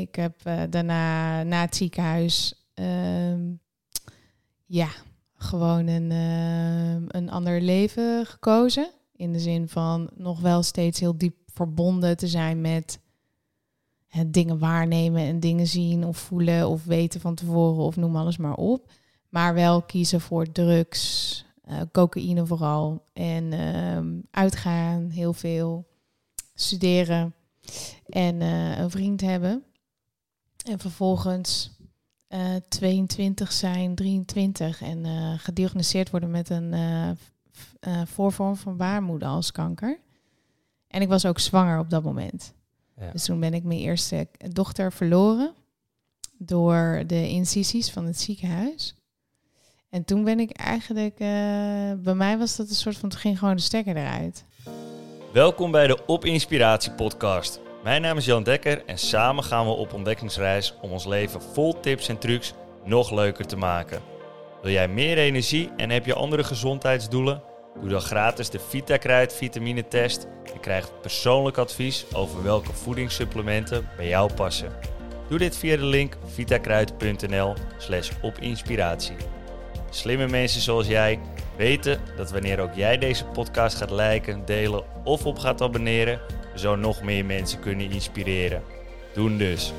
ik heb eh, daarna na het ziekenhuis ehm, ja, gewoon een, ehm, een ander leven gekozen. In de zin van nog wel steeds heel diep verbonden te zijn met het dingen waarnemen en dingen zien of voelen of weten van tevoren of noem alles maar op. Maar wel kiezen voor drugs, eh, cocaïne vooral. En ehm, uitgaan, heel veel. Studeren en eh, een vriend hebben. En vervolgens eh 22 zijn, 23 en eh, gediagnosticeerd worden met een eh, voorvorm van baarmoeder als kanker. En ik was ook zwanger op dat moment. Ja. Dus toen ben ik mijn eerste dochter verloren door de incisies van het ziekenhuis. En toen ben ik eigenlijk, bij mij was dat een soort van, toen ging gewoon de stekker eruit. Welkom bij de Op Inspiratie podcast. Mijn naam is Jan Dekker en samen gaan we op ontdekkingsreis om ons leven vol tips en trucs nog leuker te maken. Wil jij meer energie en heb je andere gezondheidsdoelen? Doe dan gratis de VitaKruid vitamine test en krijg persoonlijk advies over welke voedingssupplementen bij jou passen. Doe dit via de link vitakruid.nl slash opinspiratie. Slimme mensen zoals jij weten dat wanneer ook jij deze podcast gaat liken, delen of op gaat abonneren, zo nog meer mensen kunnen inspireren. Doen dus.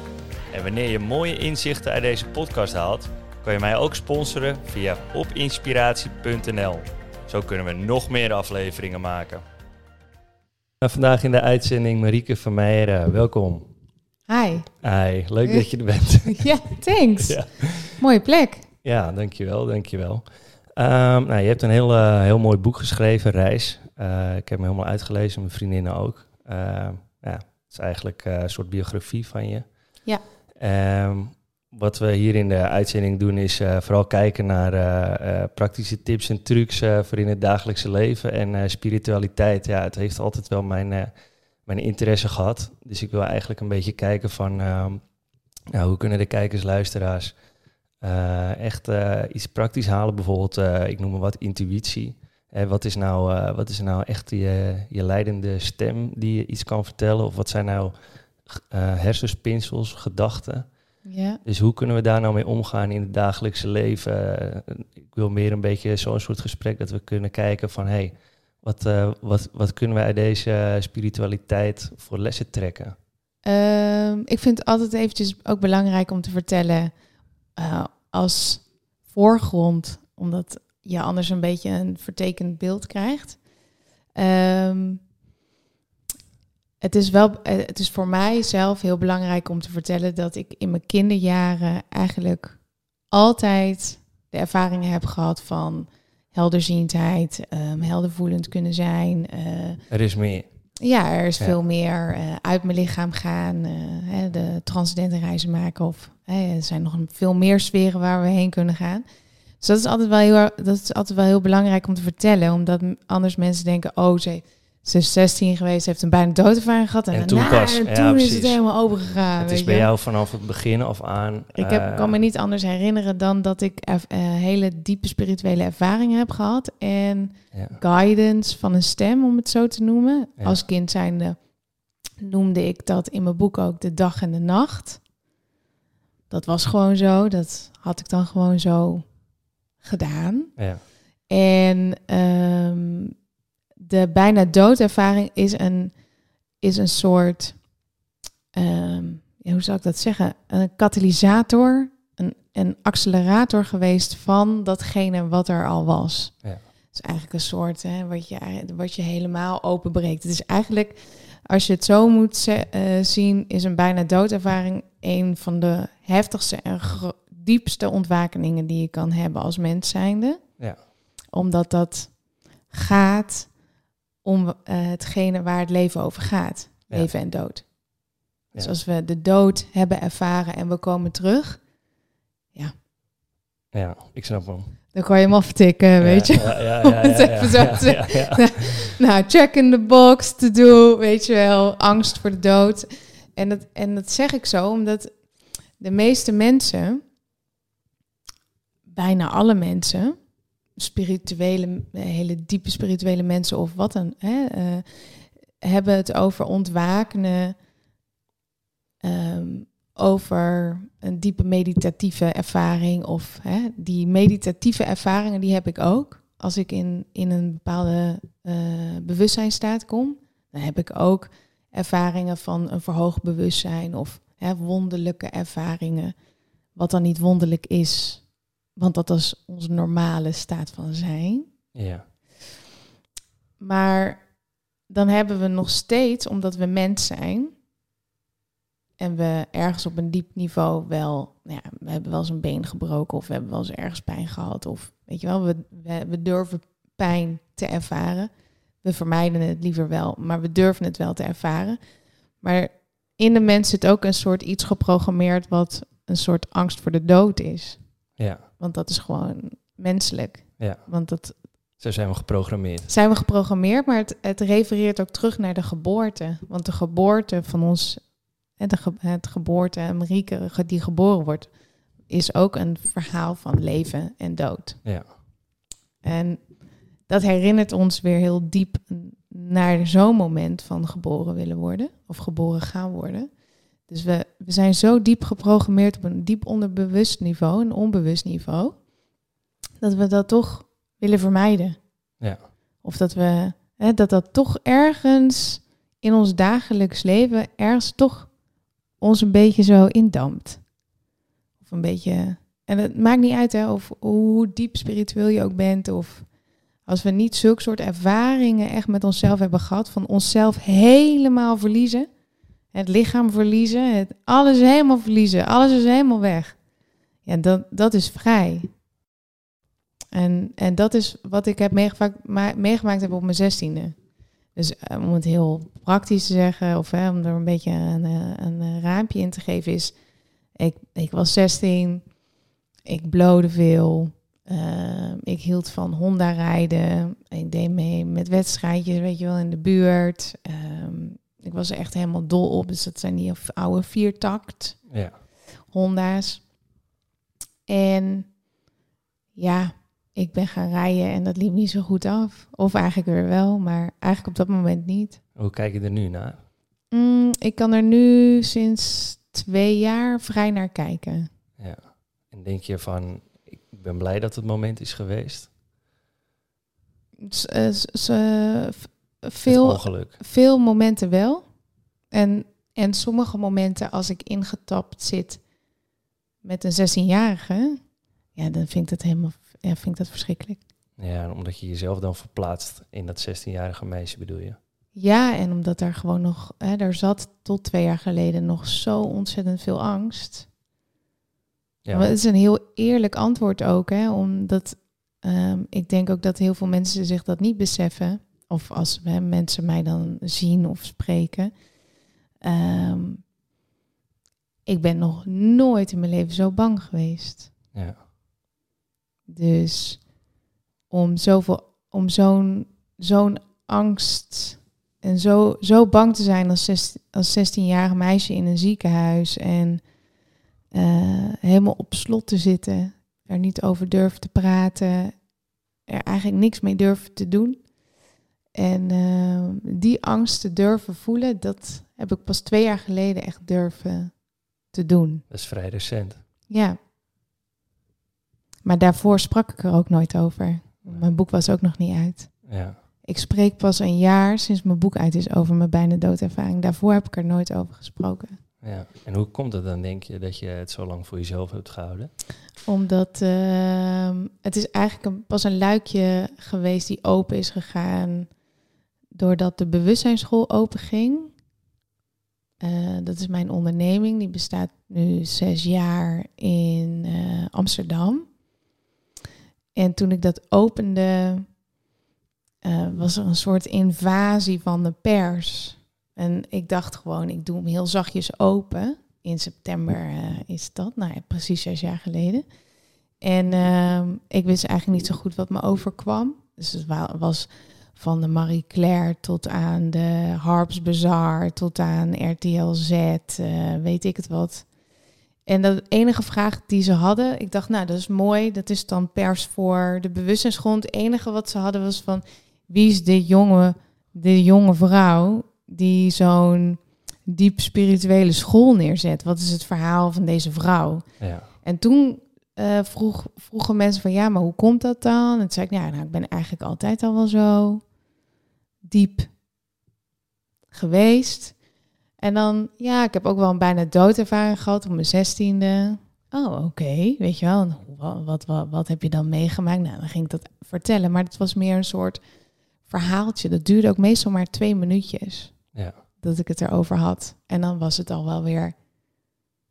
En wanneer je mooie inzichten uit deze podcast haalt, kan je mij ook sponsoren via opinspiratie.nl. Zo kunnen we nog meer afleveringen maken. Vandaag in de uitzending Marieke van Meijeren. Welkom. Hi. Hi, leuk dat je er bent. ja, thanks. Ja. Mooie plek. Ja, dankjewel, dankjewel. Ehm nou, je hebt een heel, eh, heel mooi boek geschreven, Reis. Eh, ik heb hem helemaal uitgelezen, mijn vriendinnen ook. Ehm, ja, het is eigenlijk eh, een soort biografie van je. Ja. Ehm, wat we hier in de uitzending doen is vooral kijken naar praktische tips en trucs voor in het dagelijkse leven en spiritualiteit. Ja, het heeft altijd wel mijn, mijn interesse gehad. Dus ik wil eigenlijk een beetje kijken van nou, hoe kunnen de kijkers, luisteraars eh, echt eh, iets praktisch halen. Bijvoorbeeld, eh, ik noem maar wat, intuïtie. Wat, is nou, wat is nou echt je, je leidende stem die je iets kan vertellen? Of wat zijn nou hersenspinsels, gedachten? Ja. Dus hoe kunnen we daar nou mee omgaan in het dagelijkse leven? Ik wil meer een beetje zo'n soort gesprek dat we kunnen kijken van... hey, wat, wat, wat kunnen we uit deze spiritualiteit voor lessen trekken? Ehm, ik vind het altijd eventjes ook belangrijk om te vertellen eh, als voorgrond, omdat je anders een beetje een vertekend beeld krijgt. Ehm, het is wel, eh, het is voor mij zelf heel belangrijk om te vertellen dat ik in mijn kinderjaren eigenlijk altijd de ervaringen heb gehad van helderziendheid, um, heldervoelend kunnen zijn. eh, Er is meer. ja, er is Ja. veel meer uit mijn lichaam gaan, hè, de transcendente reizen maken. Of er zijn nog veel meer sferen waar we heen kunnen gaan. Dus dat is altijd wel heel, dat is altijd wel heel belangrijk om te vertellen. Omdat anders mensen denken, oh, ze, ze is 16 geweest, heeft een bijna doodervaring gehad. En, En toen pas. en Ja, is het helemaal open gegaan. het is bij je. jou vanaf het begin af aan. Ik heb, eh, kan me niet anders herinneren dan dat ik eh, hele diepe spirituele ervaringen heb gehad. En ja. guidance van een stem, om het zo te noemen. Ja. Als kind zijnde noemde ik dat in mijn boek ook de dag en de nacht. Dat was gewoon zo. Dat had ik dan gewoon zo gedaan. Ja. En ehm, de bijna doodervaring is een, is een soort, ehm, ja, hoe zou ik dat zeggen? Een katalysator, een, een accelerator geweest van datgene wat er al was. Ja. Het is eigenlijk een soort hè, wat, je, wat je helemaal openbreekt. Het is eigenlijk, als je het zo moet eh, zien, is een bijna doodervaring een van de heftigste en diepste ontwakeningen die je kan hebben als mens zijnde. Ja. Omdat dat gaat om eh, hetgene waar het leven over gaat. Ja. Leven en dood. Dus Ja. als we de dood hebben ervaren en we komen terug, ja, ik snap hem. dan kan je hem aftikken, weet je. Ja, ja, ja, ja, ja, ja, ja, ja. Nou, check in the box to do, weet je wel, angst voor de dood. En dat, en dat zeg ik zo omdat de meeste mensen, bijna alle mensen, spirituele, hele diepe spirituele mensen of wat dan, hè, eh, hebben het over ontwakenen ehm, over een diepe meditatieve ervaring. Of hè, die meditatieve ervaringen, die heb ik ook. Als ik in, in een bepaalde uh, bewustzijnstaat kom, dan heb ik ook ervaringen van een verhoogd bewustzijn of hè, wonderlijke ervaringen. Wat dan niet wonderlijk is, want dat is onze normale staat van zijn. Ja. Maar dan hebben we nog steeds, omdat we mens zijn, en we ergens op een diep niveau wel, nou ja, we hebben wel eens een been gebroken of we hebben wel eens ergens pijn gehad. Of weet je wel, we, we, we durven pijn te ervaren. We vermijden het liever wel, maar we durven het wel te ervaren. Maar in de mens zit ook een soort iets geprogrammeerd wat een soort angst voor de dood is. Ja. Want dat is gewoon menselijk. Ja. Want dat zo zijn we geprogrammeerd. Zijn we geprogrammeerd, maar het, het refereert ook terug naar de geboorte. Want de geboorte van ons, de het geboorte en Marieke die geboren wordt, is ook een verhaal van leven en dood. Ja. En dat herinnert ons weer heel diep naar zo'n moment van geboren willen worden of geboren gaan worden. Dus we, we zijn zo diep geprogrammeerd op een diep onderbewust niveau, een onbewust niveau, dat we dat toch willen vermijden. Ja. Of dat we hè, dat dat toch ergens in ons dagelijks leven ergens toch ons een beetje zo indampt. Of een beetje. En het maakt niet uit hè, of hoe diep spiritueel je ook bent. Of als we niet zulke soort ervaringen echt met onszelf hebben gehad. Van onszelf helemaal verliezen. Het lichaam verliezen. Het, alles helemaal verliezen. Alles is helemaal weg. Ja, dat, dat is vrij. En, en dat is wat ik heb meegemaakt, meegemaakt heb op mijn zestiende. Dus eh, om het heel praktisch te zeggen, of hè, om er een beetje een, eh, een, een raampje in te geven, is: ik, ik was 16, ik blode veel, uh, ik hield van Honda rijden, ik deed mee met wedstrijdjes, weet je wel, in de buurt. Uh, ik was er echt helemaal dol op, dus dat zijn die oude viertakt ja. Honda's. En ja, ik ben gaan rijden en dat liep niet zo goed af. Of eigenlijk weer wel, maar eigenlijk op dat moment niet. Hoe kijk je er nu naar? Mm, ik kan er nu sinds twee jaar vrij naar kijken. Ja. En denk je van, ik ben blij dat het moment is geweest? Uh, veel, veel momenten wel. En, en sommige momenten als ik ingetapt zit met een 16-jarige, ja, dan vind ik dat helemaal ja, vind ik dat verschrikkelijk. Ja, omdat je jezelf dan verplaatst in dat 16-jarige meisje bedoel je? Ja, en omdat daar gewoon nog, hè, daar zat tot twee jaar geleden nog zo ontzettend veel angst. Ja. Maar het is een heel eerlijk antwoord ook, hè, omdat um, ik denk ook dat heel veel mensen zich dat niet beseffen. Of als hè, mensen mij dan zien of spreken. Um, ik ben nog nooit in mijn leven zo bang geweest. Ja. Dus om zoveel, om zo'n zo'n angst en zo, zo bang te zijn als, zes, als 16-jarig meisje in een ziekenhuis en helemaal op slot te zitten, er niet over durven te praten, er eigenlijk niks mee durven te doen. En uh, die angst te durven voelen, dat heb ik pas twee jaar geleden echt durven te doen. Dat is vrij recent. Ja, maar daarvoor sprak ik er ook nooit over. Mijn boek was ook nog niet uit. Ja. Ik spreek pas een jaar sinds mijn boek uit is over mijn bijna doodervaring. Daarvoor heb ik er nooit over gesproken. Ja. En hoe komt het dan, denk je, dat je het zo lang voor jezelf hebt gehouden? Omdat uh, het is eigenlijk een, pas een luikje geweest die open is gegaan doordat de bewustzijnsschool open ging. Uh, dat is mijn onderneming. Die bestaat nu zes jaar in uh, Amsterdam. En toen ik dat opende, uh, was er een soort invasie van de pers. En ik dacht gewoon, ik doe hem heel zachtjes open. In september uh, is dat, nou ja, precies zes jaar geleden. En uh, ik wist eigenlijk niet zo goed wat me overkwam. Dus het was van de Marie Claire tot aan de Harps Bazaar, tot aan RTL Z, uh, weet ik het wat. En de enige vraag die ze hadden, ik dacht, nou, dat is mooi. Dat is dan pers voor de bewustzijnsgrond. Het enige wat ze hadden was van, wie is de jonge, de jonge vrouw die zo'n diep spirituele school neerzet. Wat is het verhaal van deze vrouw? Ja. En toen eh, vroeg, vroegen mensen van ja, maar hoe komt dat dan? En toen zei ik, ja, nou, ik ben eigenlijk altijd al wel zo diep geweest. En dan, ja, ik heb ook wel een bijna doodervaring gehad op mijn zestiende. Oh, oké, weet je wel. Wat, wat, wat heb je dan meegemaakt? Nou, dan ging ik dat vertellen. Maar het was meer een soort verhaaltje. Dat duurde ook meestal maar twee minuutjes ja. dat ik het erover had. En dan was het al wel weer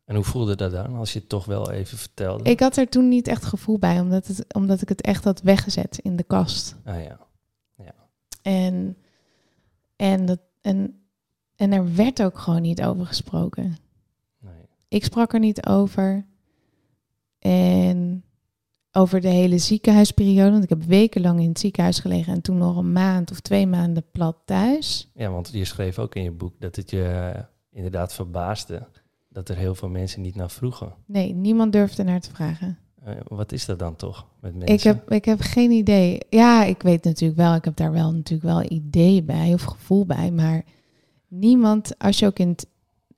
En hoe voelde dat dan, als je het toch wel even vertelde? Ik had er toen niet echt gevoel bij, omdat, het, omdat ik het echt had weggezet in de kast. Ah ja. En, en, dat, en, en er werd ook gewoon niet over gesproken. Nee. Ik sprak er niet over. En over de hele ziekenhuisperiode, want ik heb wekenlang in het ziekenhuis gelegen en toen nog een maand of twee maanden plat thuis. Ja, want je schreef ook in je boek dat het je eh, inderdaad verbaasde dat er heel veel mensen niet naar vroegen. Nee, niemand durfde naar te vragen. Eh, wat is dat dan toch met mensen? Ik heb, ik heb geen idee. Ja, ik weet natuurlijk wel, ik heb daar wel natuurlijk wel idee bij of gevoel bij. Maar niemand, als je ook in het.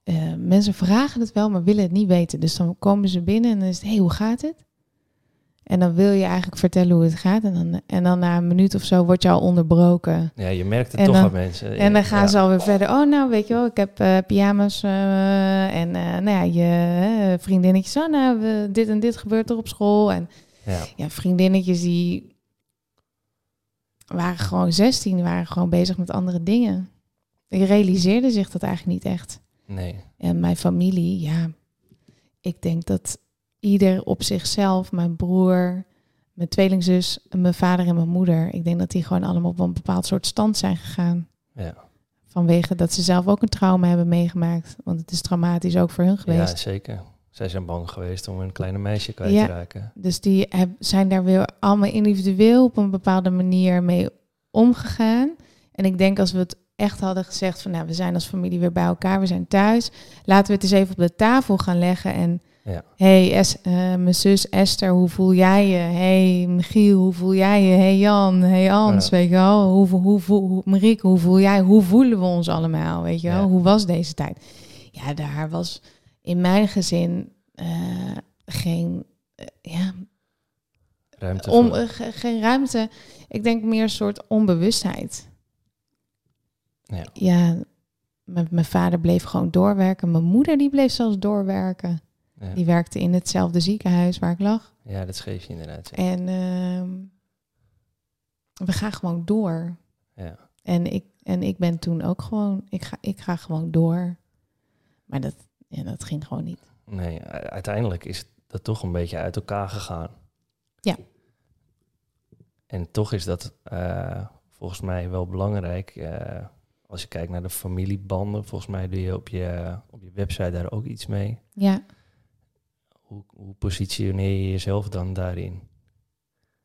eh, mensen vragen het wel, maar willen het niet weten. Dus dan komen ze binnen en dan is het, hé, hey, hoe gaat het? En dan wil je eigenlijk vertellen hoe het gaat. En dan, en dan na een minuut of zo word je al onderbroken. Ja, je merkt het En toch aan mensen. En dan gaan Ja. ze alweer verder. Oh, nou, weet je wel, ik heb eh, pyjama's eh, en eh, nou ja, je vriendinnetjes. Oh, nou, we, dit en dit gebeurt er op school. En Ja. ja, vriendinnetjes die waren gewoon 16, die waren gewoon bezig met andere dingen. Ik realiseerde zich dat eigenlijk niet echt. Nee. En mijn familie, ja, ik denk dat ieder op zichzelf, mijn broer, mijn tweelingzus, mijn vader en mijn moeder, ik denk dat die gewoon allemaal op een bepaald soort stand zijn gegaan. Ja. Vanwege dat ze zelf ook een trauma hebben meegemaakt. Want het is traumatisch ook voor hun ja, geweest. zeker. Zij zijn bang geweest om een kleine meisje kwijt Ja. te raken. Dus die heb- zijn daar weer allemaal individueel op een bepaalde manier mee omgegaan. En ik denk als we het echt hadden gezegd van nou, we zijn als familie weer bij elkaar, we zijn thuis. Laten we het eens even op de tafel gaan leggen. En Ja. hey, Es- eh, mijn zus Esther, hoe voel jij je? hey, Michiel, hoe voel jij je? hey, Jan, hey, Ans, Ja. weet je wel? Hoe, hoe, hoe, Marieke, hoe voel jij? Hoe voelen we ons allemaal? Weet je wel? Ja. Hoe was deze tijd? Ja, daar was in mijn gezin eh, geen, eh, ja, Ruimte om, ge- geen ruimte. Ik denk meer een soort onbewustheid. Ja. Ja, mijn, mijn vader bleef gewoon doorwerken. Mijn moeder die bleef zelfs doorwerken. Ja. Die werkte in hetzelfde ziekenhuis waar ik lag. ja, dat schreef je inderdaad. Ja. En ehm, we gaan gewoon door. Ja. En ik, en ik ben toen ook gewoon, ik ga, ik ga gewoon door. Maar dat, ja, dat ging gewoon niet. Nee, uiteindelijk is dat toch een beetje uit elkaar gegaan. Ja. En toch is dat eh, volgens mij wel belangrijk. eh, als je kijkt naar de familiebanden, volgens mij doe je op je, op je website daar ook iets mee. Ja, Hoe, hoe positioneer je jezelf dan daarin?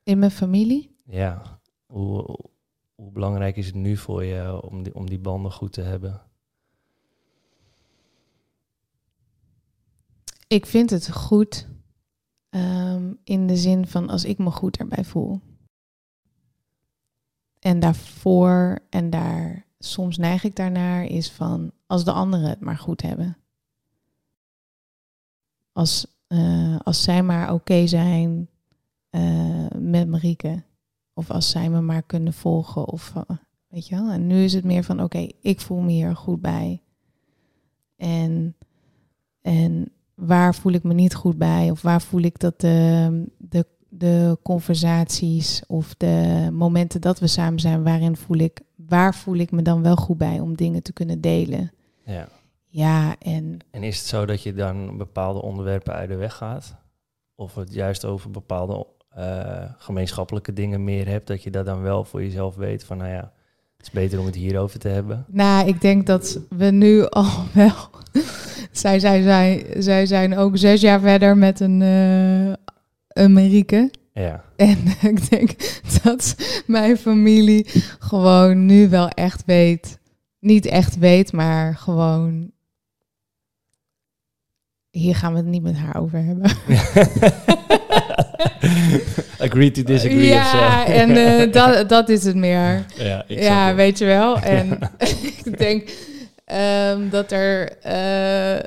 in mijn familie. Ja, hoe, hoe belangrijk is het nu voor je om die, om die banden goed te hebben? Ik vind het goed ehm, in de zin van als ik me goed erbij voel. En daarvoor en daar, soms neig ik daarnaar, is van als de anderen het maar goed hebben. Als, eh, als zij maar oké zijn eh, met Marieke. Of als zij me maar kunnen volgen. Of, eh, weet je wel. En nu is het meer van oké, ik voel me hier goed bij. En, en waar voel ik me niet goed bij? Of waar voel ik dat de, de, de conversaties of de momenten dat we samen zijn, waarin voel ik, waar voel ik me dan wel goed bij om dingen te kunnen delen? Ja. Ja, en En is het zo dat je dan bepaalde onderwerpen uit de weg gaat? Of het juist over bepaalde eh, gemeenschappelijke dingen meer hebt, dat je dat dan wel voor jezelf weet van, nou ja, het is beter om het hierover te hebben. nou, ik denk dat we nu al wel. zij, zij, zij, zij zijn ook zes jaar verder met een, eh een Marieke. Ja, En ik denk dat mijn familie gewoon nu wel echt weet. Niet echt weet, maar gewoon. Hier gaan we het niet met haar over hebben. Agree to disagree of ja, en eh, dat, dat is het meer. ja, ik Ja, weet je wel. En ik denk, Ehm, dat er eh,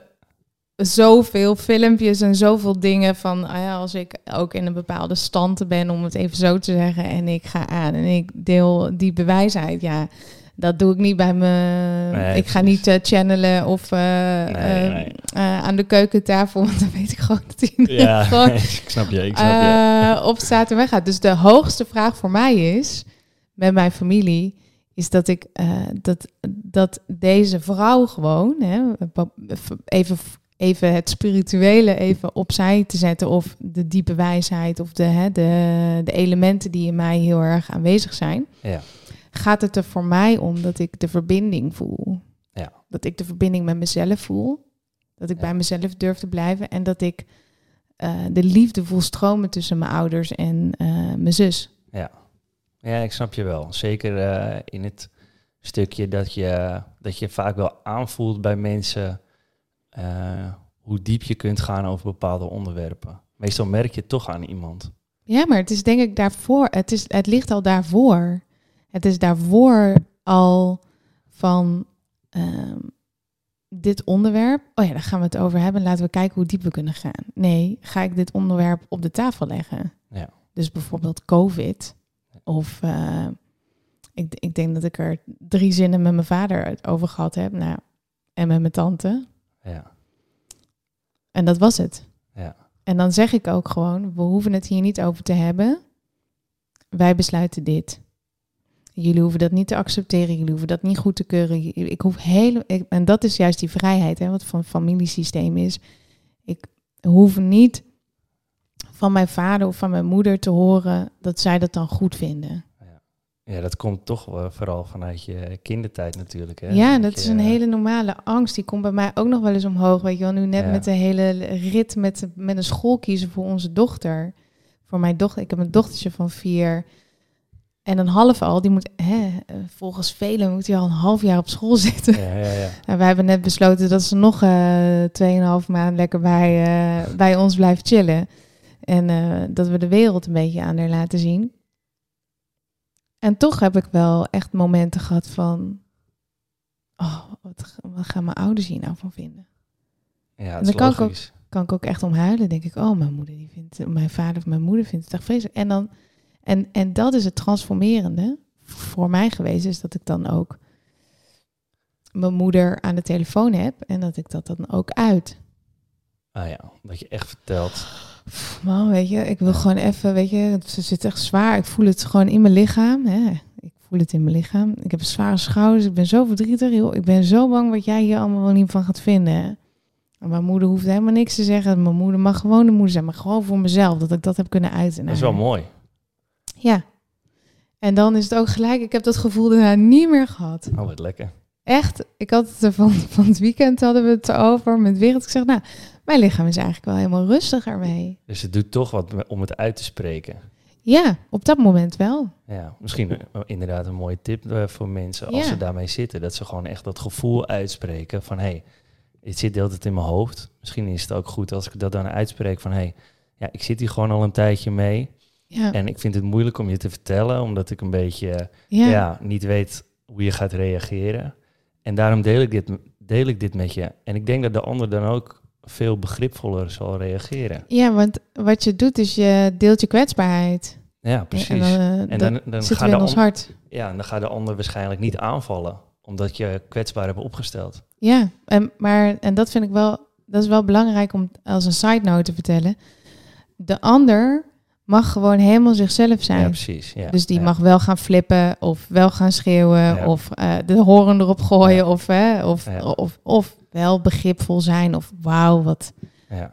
zoveel filmpjes en zoveel dingen van... ah ja, als ik ook in een bepaalde stand ben, om het even zo te zeggen... en ik ga aan en ik deel die bewijsheid, ja... Dat doe ik niet bij me. Nee, ik ga niet eh, channelen of eh, Nee, eh, nee. aan de keukentafel. Want dan weet ik gewoon dat hij Ja, gewoon ik snap je, ik snap je. op staat en weggaat. Dus de hoogste vraag voor mij is, met mijn familie, is dat ik dat, dat deze vrouw gewoon, hè, even, even het spirituele even opzij te zetten, of de diepe wijsheid, of de, hè, de, de elementen die in mij heel erg aanwezig zijn, Ja. Gaat het er voor mij om dat ik de verbinding voel. Ja. Dat ik de verbinding met mezelf voel. Dat ik Ja. bij mezelf durf te blijven. En dat ik eh, de liefde voel stromen tussen mijn ouders en eh, mijn zus. Ja, ik snap je wel. Zeker eh, in het stukje dat je, dat je vaak wel aanvoelt bij mensen hoe diep je kunt gaan over bepaalde onderwerpen. Meestal merk je het toch aan iemand. Ja, maar het is denk ik daarvoor. Het, is, het ligt al daarvoor. Het is daarvoor al van ehm, dit onderwerp. Oh ja, daar gaan we het over hebben. Laten we kijken hoe diep we kunnen gaan. Nee, ga ik dit onderwerp op de tafel leggen? Ja. Dus bijvoorbeeld COVID. Of eh, ik, ik denk dat ik er drie zinnen met mijn vader over gehad heb. Nou, en met mijn tante. Ja, En dat was het. ja, En dan zeg ik ook gewoon, we hoeven het hier niet over te hebben. Wij besluiten dit. Jullie hoeven dat niet te accepteren, jullie hoeven dat niet goed te keuren. Ik hoef hele, ik- en dat is juist die vrijheid, hè, wat van familiesysteem is. Ik hoef niet van mijn vader of van mijn moeder te horen dat zij dat dan goed vinden. ja, dat komt toch wel vooral vanuit je kindertijd natuurlijk. Hè? Ja, Dat dat is je- een hele normale angst. Die komt bij mij ook nog wel eens omhoog. Weet je wel, nu net Ja. met de hele rit met, met een school kiezen voor onze dochter. Voor mijn dochter. Ik heb een dochtertje van vier en een half al. Die moet, hè, eh, volgens velen moet hij al een half jaar op school zitten. Ja, ja, ja. En wij hebben net besloten dat ze nog eh 2,5 maand lekker bij, eh, bij ons blijft chillen. En dat we de wereld een beetje aan haar laten zien. En toch heb ik wel echt momenten gehad van... Oh, wat, wat gaan mijn ouders hier nou van vinden? ja dan is kan ik ook- logisch. Kan ik ook echt om huilen. denk ik, oh, mijn moeder die vindt... Mijn vader of mijn moeder vindt het echt vreselijk. En, dan, en, en dat is het transformerende voor mij geweest. Is dat ik dan ook mijn moeder aan de telefoon heb. En dat ik dat dan ook uit. Ah ja, dat je echt vertelt. Man, weet je, ik wil gewoon even, weet je, het zit echt zwaar. Ik voel het gewoon in mijn lichaam. Hè. Ik voel het in mijn lichaam. Ik heb zware schouders. Ik ben zo verdrietig. Joh. Ik ben zo bang wat jij hier allemaal wel niet van gaat vinden. hè. En mijn moeder hoeft helemaal niks te zeggen. Mijn moeder mag gewoon de moeder zijn, maar gewoon voor mezelf. Dat ik dat heb kunnen uiten. Dat is wel mooi. Ja. En dan is het ook gelijk, ik heb dat gevoel daarna niet meer gehad. Oh, wat lekker. Echt, ik had het er van, van het weekend hadden we het erover met wereld. Ik zeg, nou, mijn lichaam is eigenlijk wel helemaal rustiger mee. Dus het doet toch wat om het uit te spreken. Ja, op dat moment wel. Ja, misschien inderdaad een mooie tip eh, voor mensen als Ja. ze daarmee zitten. Dat ze gewoon echt dat gevoel uitspreken van... hé, hey, dit zit de hele tijd in mijn hoofd. Misschien is het ook goed als ik dat dan uitspreek van... hé, hey, ja, ik zit hier gewoon al een tijdje mee. Ja, En ik vind het moeilijk om je te vertellen... omdat ik een beetje ja. ja. niet weet hoe je gaat reageren. En daarom deel ik, dit, deel ik dit met je. En ik denk dat de ander dan ook veel begripvoller zal reageren. Ja, want wat je doet is je deelt je kwetsbaarheid. Ja, precies. En dan, eh, En dan, dan, zit gaat de ons hart. ja, en dan gaat de ander waarschijnlijk niet aanvallen. Omdat je kwetsbaar hebt opgesteld. Ja, en, maar, en dat vind ik wel, dat is wel belangrijk om als een side note te vertellen. De ander mag gewoon helemaal zichzelf zijn. Ja, precies. Ja, Dus die ja. mag wel gaan flippen of wel gaan schreeuwen of eh, de horen erop gooien of, hè, of, of, of wel begripvol zijn of wauw, wat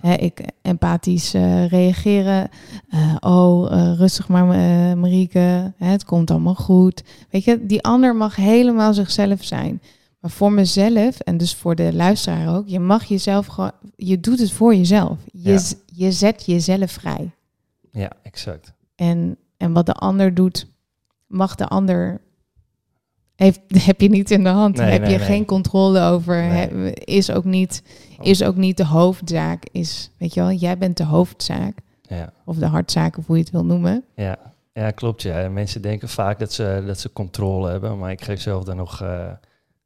hè, ik empathisch eh, reageren. Eh, oh, rustig maar Marieke, hè, het komt allemaal goed. Weet je, die ander mag helemaal zichzelf zijn. Maar voor mezelf en dus voor de luisteraar ook, je mag jezelf gewoon, je doet het voor jezelf. Je, je zet jezelf vrij. Ja, exact. En, en wat de ander doet, mag de ander. Heeft, heb je niet in de hand. Nee, heb nee, je nee. geen controle over. He- is, ook niet, is ook niet de hoofdzaak. Is, weet je wel, jij bent de hoofdzaak. Ja, Of de hartzaak, of hoe je het wil noemen. ja. ja klopt. Ja. Mensen denken vaak dat ze, dat ze controle hebben. Maar ik geef zelf daar nog eh,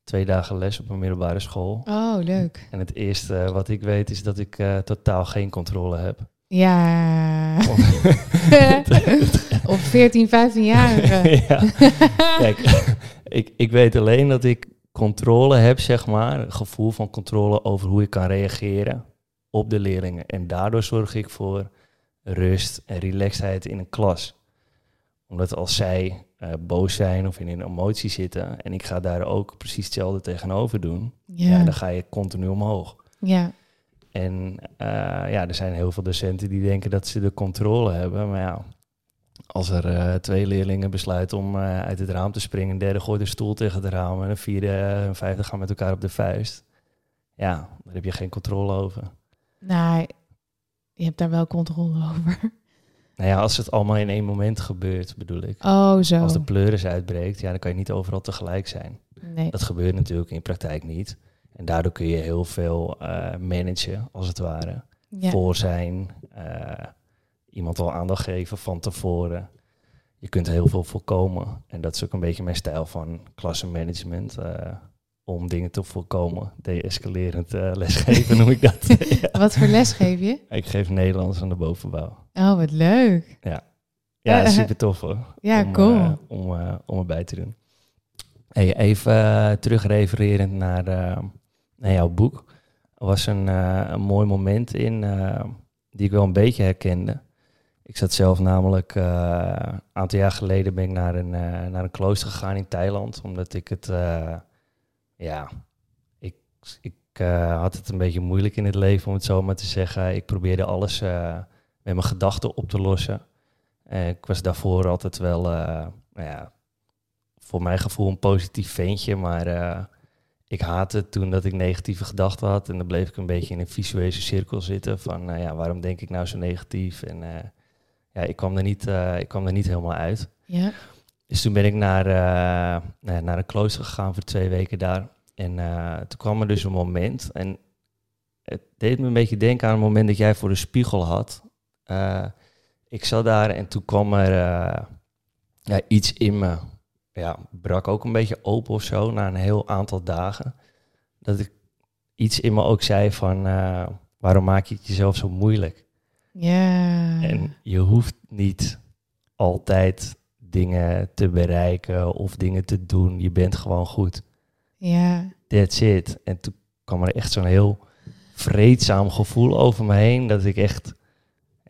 twee dagen les op een middelbare school. Oh, leuk. En het eerste wat ik weet is dat ik eh, totaal geen controle heb. Ja. op 14, 15-jarige. ja. Kijk, ik, ik weet alleen dat ik controle heb, zeg maar. Een gevoel van controle over hoe ik kan reageren op de leerlingen. En daardoor zorg ik voor rust en relaxedheid in een klas. Omdat als zij eh, boos zijn of in een emotie zitten... en ik ga daar ook precies hetzelfde tegenover doen... Ja. Ja. dan ga je continu omhoog. Ja. En eh, ja, er zijn heel veel docenten die denken dat ze de controle hebben. Maar ja, als er eh, twee leerlingen besluiten om eh, uit het raam te springen, een derde gooit een stoel tegen het raam en een vierde en een vijfde gaan met elkaar op de vuist. Ja, daar heb je geen controle over. Nou, je hebt daar wel controle over. Nou ja, als het allemaal in één moment gebeurt, bedoel ik. Oh, zo. Als de pleuris uitbreekt, ja, dan kan je niet overal tegelijk zijn. Nee. Dat gebeurt natuurlijk in praktijk niet. En daardoor kun je heel veel eh, managen, als het ware. Ja. voor zijn, eh, iemand al aandacht geven van tevoren. Je kunt heel veel voorkomen. En dat is ook een beetje mijn stijl van klassenmanagement. eh, om dingen te voorkomen. De-escalerend eh, lesgeven noem ik dat. Ja. Wat voor les geef je? Ik geef Nederlands aan de bovenbouw. Oh, wat leuk. Ja, Eh, super tof hoor. Ja, om, cool. om, om erbij te doen. Hey, even uh, terugrefererend naar, uh, naar jouw boek. Was een, uh, een mooi moment in uh, die ik wel een beetje herkende. Ik zat zelf namelijk een aantal jaar geleden ben ik naar een, naar een klooster gegaan in Thailand. Omdat ik het, ja, ik, ik had het een beetje moeilijk in het leven om het zo maar te zeggen. Ik probeerde alles met mijn gedachten op te lossen. ik was daarvoor altijd wel, nou ja, voor mijn gevoel een positief ventje, maar ik haatte toen dat ik negatieve gedachten had. En dan bleef ik een beetje in een visuele cirkel zitten van, uh, ja, waarom denk ik nou zo negatief? En uh, ja, ik kwam, er niet, ik kwam er niet helemaal uit. Ja. Dus toen ben ik naar, naar een klooster gegaan voor twee weken daar. En toen kwam er dus een moment, en het deed me een beetje denken aan het moment dat jij voor de spiegel had. ik zat daar en toen kwam er ja, iets in me ja, brak ook een beetje open of zo na een heel aantal dagen. Dat ik iets in me ook zei van, uh, waarom maak je het jezelf zo moeilijk? Ja. En je hoeft niet altijd dingen te bereiken of dingen te doen. Je bent gewoon goed. Ja. That's it. En toen kwam er echt zo'n heel vreedzaam gevoel over me heen. Dat ik echt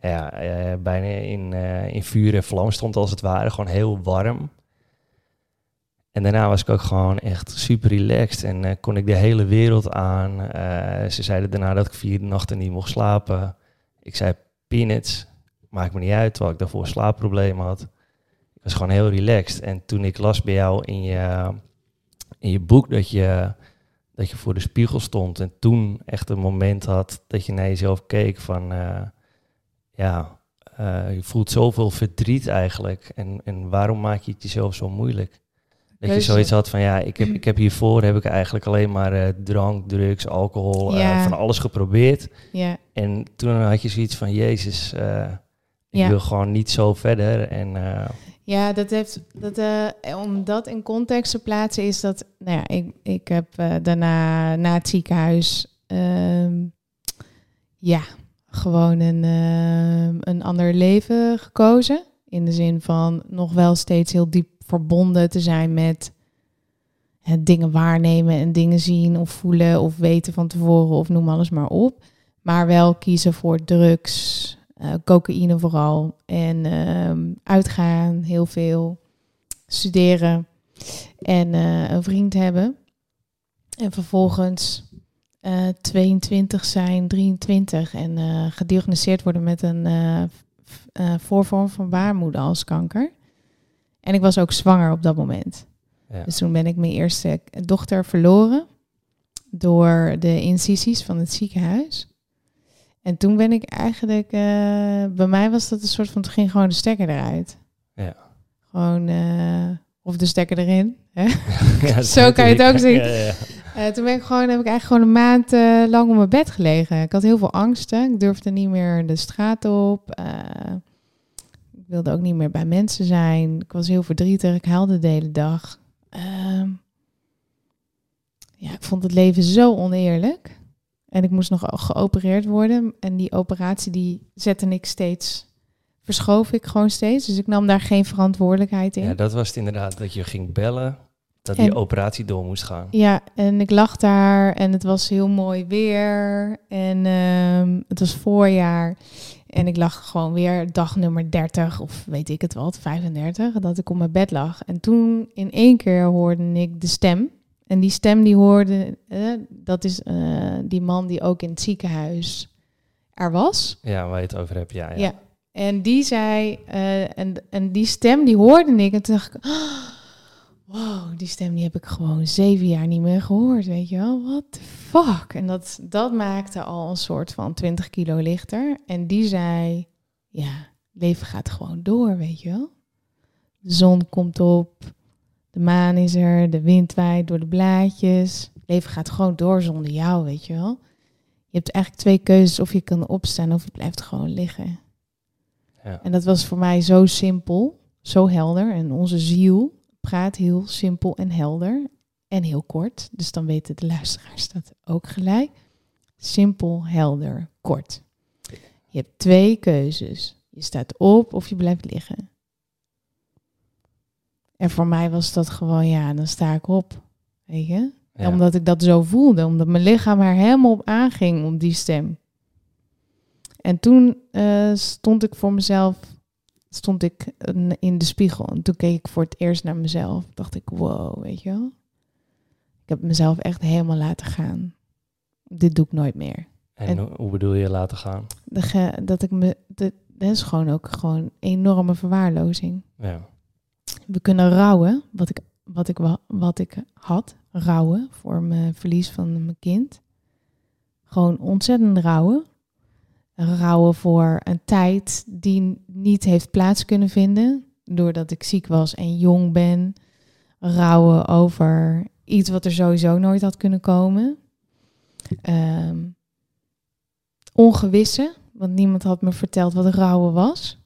ja, uh, bijna in, uh, in vuur en vlam stond als het ware. Gewoon heel warm. En daarna was ik ook gewoon echt super relaxed en uh, kon ik de hele wereld aan. Uh, ze zeiden daarna dat ik vier nachten niet mocht slapen. Ik zei peanuts, maakt me niet uit, terwijl ik daarvoor slaapproblemen had. Ik was gewoon heel relaxed. En toen ik las bij jou in je, in je boek dat je, dat je voor de spiegel stond en toen echt een moment had dat je naar jezelf keek van, uh, ja, je voelt zoveel verdriet eigenlijk. En, en waarom maak je het jezelf zo moeilijk? Dat je zoiets had van ja, ik heb, ik heb hiervoor heb ik eigenlijk alleen maar uh, drank, drugs, alcohol, ja. uh, van alles geprobeerd. Ja. En toen had je zoiets van Jezus, uh, ik Ja. wil gewoon niet zo verder. En Ja, dat heeft, dat, eh, om dat in context te plaatsen is dat, nou ja, ik, ik heb eh, daarna na het ziekenhuis, ehm, ja, gewoon een, een ander leven gekozen. In de zin van nog wel steeds heel diep verbonden te zijn met het dingen waarnemen en dingen zien of voelen of weten van tevoren of noem alles maar op. Maar wel kiezen voor drugs, eh, cocaïne vooral. En ehm, uitgaan, heel veel. Studeren. En eh, een vriend hebben. En vervolgens eh 22 zijn, 23. En eh, gediagnosticeerd worden met een eh, eh, voorvorm van baarmoeder als kanker. En ik was ook zwanger op dat moment. ja. Dus toen ben ik mijn eerste dochter verloren door de incisies van het ziekenhuis. En toen ben ik eigenlijk, eh, bij mij was dat een soort van, toen ging gewoon de stekker eruit. Ja. Gewoon, eh, of de stekker erin. Hè? Ja, Zo kan je het ook zien. Ja. Eh, toen ben ik gewoon, heb ik eigenlijk gewoon een maand lang op mijn bed gelegen. Ik had heel veel angsten. Ik durfde niet meer de straat op. Ik wilde ook niet meer bij mensen zijn. Ik was heel verdrietig. Ik huilde de hele dag. Ehm, ja, ik vond het leven zo oneerlijk. En ik moest nog geopereerd worden. En die operatie die zette ik steeds, verschoof ik gewoon steeds. Dus ik nam daar geen verantwoordelijkheid in. Ja, dat was het inderdaad, dat je ging bellen, dat die operatie door moest gaan. Ja, en ik lag daar en het was heel mooi weer. En ehm, het was voorjaar. En ik lag gewoon weer dag nummer 30 of weet ik het wat, 35, dat ik op mijn bed lag. En toen in één keer hoorde ik de stem. En die stem die hoorde, eh, dat is eh, die man die ook in het ziekenhuis er was. Ja, waar je het over hebt, ja. ja. Ja. En die zei, eh, en, en die stem die hoorde ik. En toen dacht ik, "Ah, wow, die stem die heb ik gewoon zeven jaar niet meer gehoord, weet je wel. What the fuck? En dat, dat maakte al een soort van 20 kilo lichter. En die zei, ja, leven gaat gewoon door, weet je wel. De zon komt op, de maan is er, de wind waait door de blaadjes. Leven gaat gewoon door zonder jou, weet je wel. Je hebt eigenlijk twee keuzes, of je kan opstaan of je blijft gewoon liggen. Ja. En dat was voor mij zo simpel, zo helder. En onze ziel praat heel simpel en helder en heel kort. Dus dan weten de luisteraars dat ook gelijk. Simpel, helder, kort. Je hebt twee keuzes. Je staat op of je blijft liggen. En voor mij was dat gewoon, ja, dan sta ik op. Weet je? Ja. Omdat ik dat zo voelde. Omdat mijn lichaam er helemaal op aanging, op die stem. En toen eh, stond ik voor mezelf, stond ik in de spiegel. En toen keek ik voor het eerst naar mezelf. Dacht ik, wow, weet je wel. Ik heb mezelf echt helemaal laten gaan. Dit doe ik nooit meer. En, en- hoe- bedoel je laten gaan? De ge- dat ik me, dat, dat is gewoon ook gewoon enorme verwaarlozing. Ja. We kunnen rouwen, wat ik, wat ik, wa- wat ik had, rouwen voor mijn verlies van mijn kind. Gewoon ontzettend rouwen. Rouwen voor een tijd die niet heeft plaats kunnen vinden, doordat ik ziek was en jong ben. Rouwen over iets wat er sowieso nooit had kunnen komen. Ehm, ongewisse, want niemand had me verteld wat rouwen was.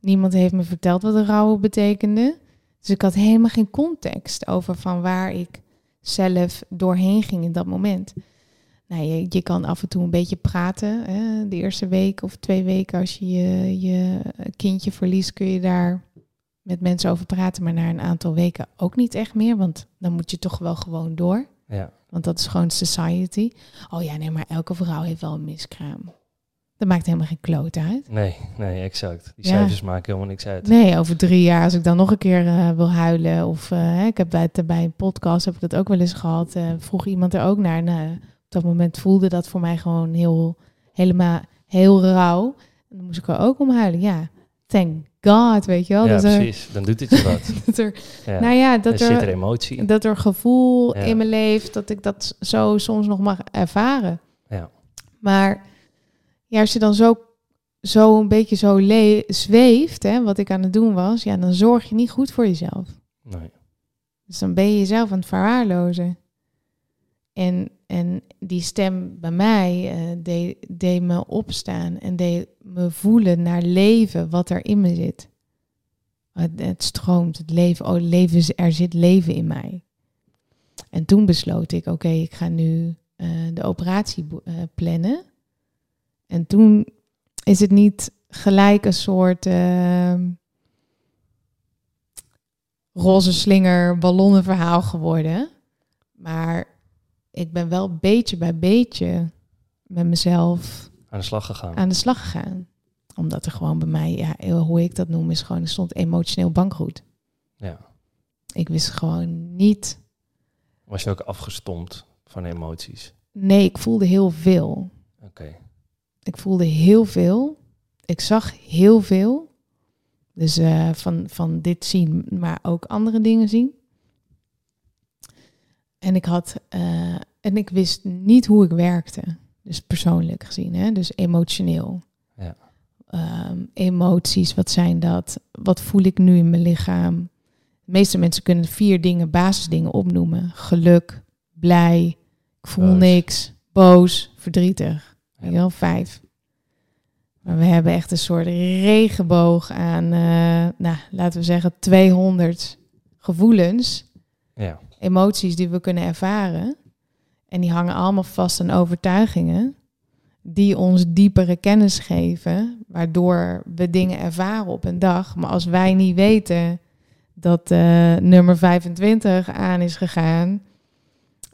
Niemand heeft me verteld wat rouwen betekende. Dus ik had helemaal geen context over van waar ik zelf doorheen ging in dat moment. Nou, je, je kan af en toe een beetje praten. Hè? De eerste week of twee weken als je, je je kindje verliest, kun je daar met mensen over praten. Maar na een aantal weken ook niet echt meer, want dan moet je toch wel gewoon door. Ja. Want dat is gewoon society. Oh ja, nee, maar elke vrouw heeft wel een miskraam. Dat maakt helemaal geen kloot uit. Nee, nee, exact. Die Ja. cijfers maken helemaal niks uit. Nee, over drie jaar, als ik dan nog een keer eh, wil huilen. Of hè, ik heb bij, bij een podcast heb ik dat ook wel eens gehad. eh, vroeg iemand er ook naar. Nou, dat moment voelde dat voor mij gewoon heel, helemaal heel rauw. En dan moest ik er ook om huilen. Ja, thank God, weet je wel. ja, dat, er, precies. Dan doet het je wat. dat er, Ja. nou ja, er dat zit er er, emotie. dat er gevoel Ja. in me leeft. Dat ik dat zo soms nog mag ervaren. Ja. Maar ja, als je dan zo, zo een beetje zo le- zweeft, hè, wat ik aan het doen was, ja, dan zorg je niet goed voor jezelf. Nee. Dus dan ben je jezelf aan het verwaarlozen. En, en die stem bij mij eh, deed, me opstaan en deed me voelen naar leven, wat er in me zit. Het, het stroomt, het leven, oh, leven, er zit leven in mij. En toen besloot ik, oké, ik ga nu eh, de operatie eh, plannen. En toen is het niet gelijk een soort ehm, roze slinger ballonnenverhaal geworden. Maar ik ben wel beetje bij beetje met mezelf Aan de slag gegaan. aan de slag gegaan. Omdat er gewoon bij mij, ja, hoe ik dat noem, is gewoon, er stond emotioneel bankroet. Ja. Ik wist gewoon niet. Was je ook afgestompt van emoties? Nee, ik voelde heel veel. Oké. Ik voelde heel veel. Ik zag heel veel. Dus eh, van, van dit zien, maar ook andere dingen zien. En ik had eh, en ik wist niet hoe ik werkte. Dus persoonlijk gezien, hè? dus emotioneel. Ja. Ehm, emoties, wat zijn dat? Wat voel ik nu in mijn lichaam? De meeste mensen kunnen vier dingen, basisdingen opnoemen. Geluk, blij, ik voel Boos. niks, boos, verdrietig. Ja. Wel, vijf. Maar we hebben echt een soort regenboog aan, eh, nou, laten we zeggen, 200 gevoelens, Ja. Emoties die we kunnen ervaren. En die hangen allemaal vast aan overtuigingen die ons diepere kennis geven, waardoor we dingen ervaren op een dag. Maar als wij niet weten dat uh, nummer 25 aan is gegaan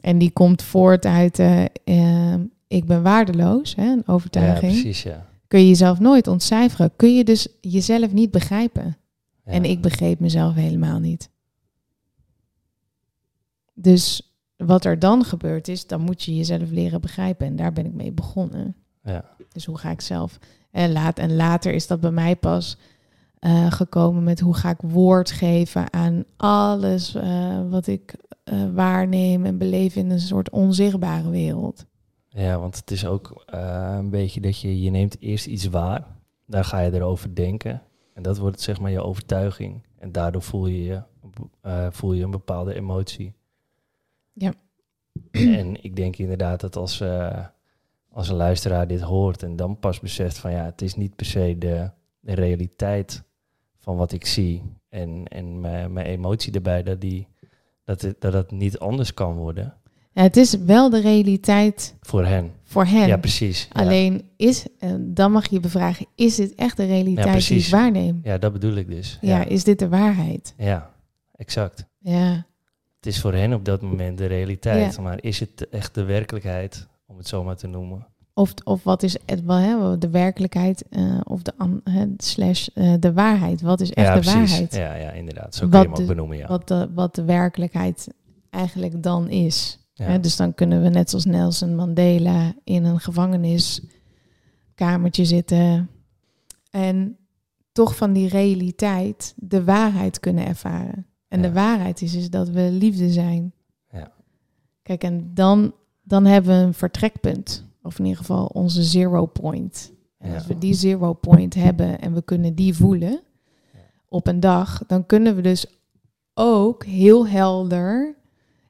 en die komt voort uit uh, uh, ik ben waardeloos, hè, een overtuiging. Ja, precies, ja. Kun je jezelf nooit ontcijferen. Kun je dus jezelf niet begrijpen. Ja. En ik begreep mezelf helemaal niet. Dus wat er dan gebeurt is, dan moet je jezelf leren begrijpen. En daar ben ik mee begonnen. Ja. Dus hoe ga ik zelf... En, laat, en later is dat bij mij pas uh, gekomen met hoe ga ik woord geven aan alles uh, wat ik uh, waarneem en beleef in een soort onzichtbare wereld. Ja, want het is ook een beetje dat je, je neemt eerst iets waar, daar ga je erover denken. En dat wordt zeg maar je overtuiging. En daardoor voel je, je, voel je een bepaalde emotie. Ja. En ik denk inderdaad dat als, uh, als een luisteraar dit hoort en dan pas beseft van ja, het is niet per se de, de realiteit van wat ik zie. En, en mijn, mijn emotie erbij, dat, die, dat, het, dat het niet anders kan worden. Ja, het is wel de realiteit Voor hen. voor hen. Ja, precies. Ja. Alleen is, uh, dan mag je bevragen, is dit echt de realiteit die ik precies. waarneem? Ja, dat bedoel ik dus. Ja, is dit de waarheid? Ja, exact. Ja. Het is voor hen op dat moment de realiteit. Ja. Maar is het echt de werkelijkheid, om het zo maar te noemen? Of, of wat is het, wel, hè, de werkelijkheid uh, of de hè, slash uh, de waarheid? Wat is echt ja, de precies. waarheid? Ja, ja, inderdaad. Zo Wat kun je hem ook benoemen, ja. Wat, de, wat de werkelijkheid eigenlijk dan is. ja. Hè, dus dan kunnen we net zoals Nelson Mandela in een gevangeniskamertje zitten en toch van die realiteit de waarheid kunnen ervaren. En Ja. de waarheid is, is dat we liefde zijn. Ja. Kijk, en dan, dan hebben we een vertrekpunt. Of in ieder geval onze zero point. En Ja. als we die zero point hebben en we kunnen die voelen op een dag, dan kunnen we dus ook heel helder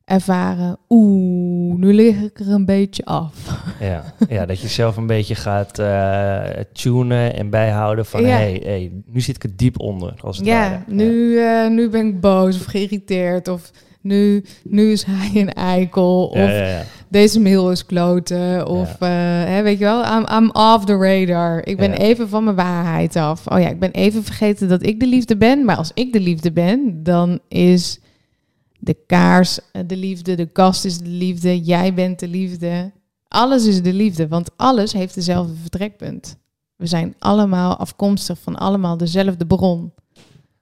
ervaren, oeh, nu lig ik er een beetje af. Ja. ja, dat je zelf een beetje gaat eh, tunen en bijhouden van... Ja. hey, hey, nu zit ik er diep onder, als het Ja, ware. nu, eh, nu ben ik boos of geïrriteerd of nu, nu is hij een eikel of Ja, deze mail is kloten of eh, hè, weet je wel, I'm, I'm off the radar. Ik ben even van mijn waarheid af. Oh ja, ik ben even vergeten dat ik de liefde ben, maar als ik de liefde ben, dan is de kaars eh, de liefde, de kast is de liefde, jij bent de liefde. Alles is de liefde, want alles heeft dezelfde vertrekpunt. We zijn allemaal afkomstig van allemaal dezelfde bron.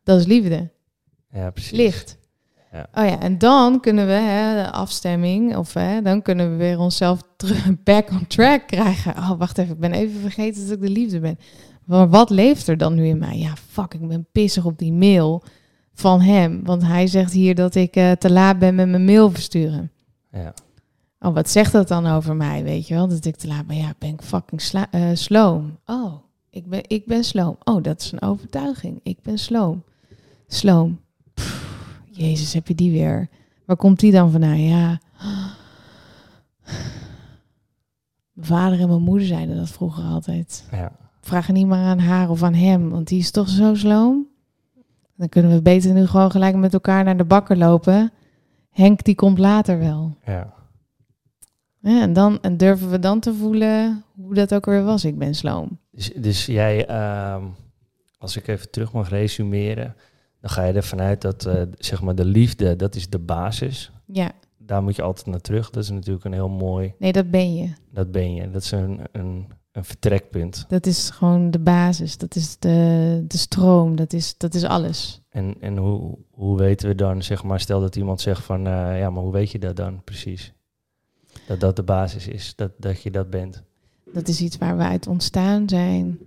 Dat is liefde ja, precies. licht. Ja. Oh ja, en dan kunnen we hè, de afstemming, of hè, dan kunnen we weer onszelf terug back on track krijgen. Oh, wacht even, ik ben even vergeten dat ik de liefde ben. Maar wat leeft er dan nu in mij? Ja, fuck, ik ben pissig op die mail van hem. Want hij zegt hier dat ik eh, te laat ben met mijn mail versturen. Ja. Oh, wat zegt dat dan over mij, weet je wel? Dat ik te laat ben. Ja, ben ik fucking sla- eh, sloom. Oh, ik ben, ik ben sloom. Oh, dat is een overtuiging. Ik ben sloom. Sloom. Pff, Jezus, heb je die weer? Waar komt die dan vandaan? Ja. Mijn vader en mijn moeder zeiden dat vroeger altijd. Ja. Vraag het niet maar aan haar of aan hem, want die is toch zo sloom. Dan kunnen we beter nu gewoon gelijk met elkaar naar de bakker lopen. Henk, die komt later wel. ja. Ja, en, dan, en durven we dan te voelen hoe dat ook weer was. Ik ben sloom. Dus, dus jij, ehm, als ik even terug mag resumeren, dan ga je ervan uit dat eh, zeg maar de liefde, dat is de basis. Ja, Daar moet je altijd naar terug. Dat is natuurlijk een heel mooi, nee, dat ben je. dat ben je. Dat is een, een, een vertrekpunt. Dat is gewoon de basis. Dat is de, de stroom. Dat is, dat is alles. En, en hoe, hoe weten we dan, zeg maar, stel dat iemand zegt van, eh, ja, maar hoe weet je dat dan precies? Dat dat de basis is, dat, dat je dat bent. Dat is iets waar we uit ontstaan zijn.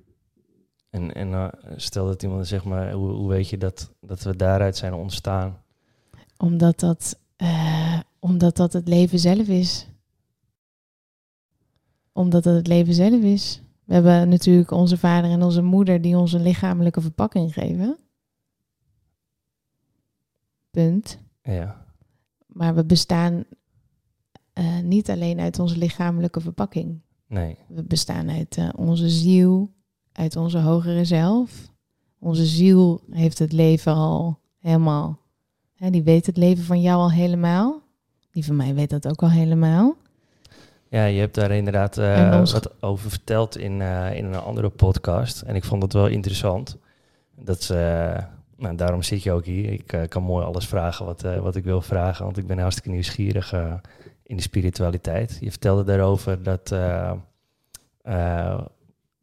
En, en eh, stel dat iemand zeg maar, hoe, hoe weet je dat, dat we daaruit zijn ontstaan? Omdat dat, eh, omdat dat het leven zelf is. Omdat dat het leven zelf is. We hebben natuurlijk onze vader en onze moeder die ons een lichamelijke verpakking geven. Punt. Ja, Maar we bestaan eh, niet alleen uit onze lichamelijke verpakking. nee, We bestaan uit eh, onze ziel, uit onze hogere zelf. Onze ziel heeft het leven al helemaal. Hè, die weet het leven van jou al helemaal. Die van mij weet dat ook al helemaal. Ja, je hebt daar inderdaad uh, ons- wat over verteld in, eh, in een andere podcast. En ik vond het wel interessant. Dat is, eh, nou, daarom zit je ook hier. Ik eh, kan mooi alles vragen wat, eh, wat ik wil vragen, want ik ben hartstikke nieuwsgierig eh, in de spiritualiteit. Je vertelde daarover dat eh, eh,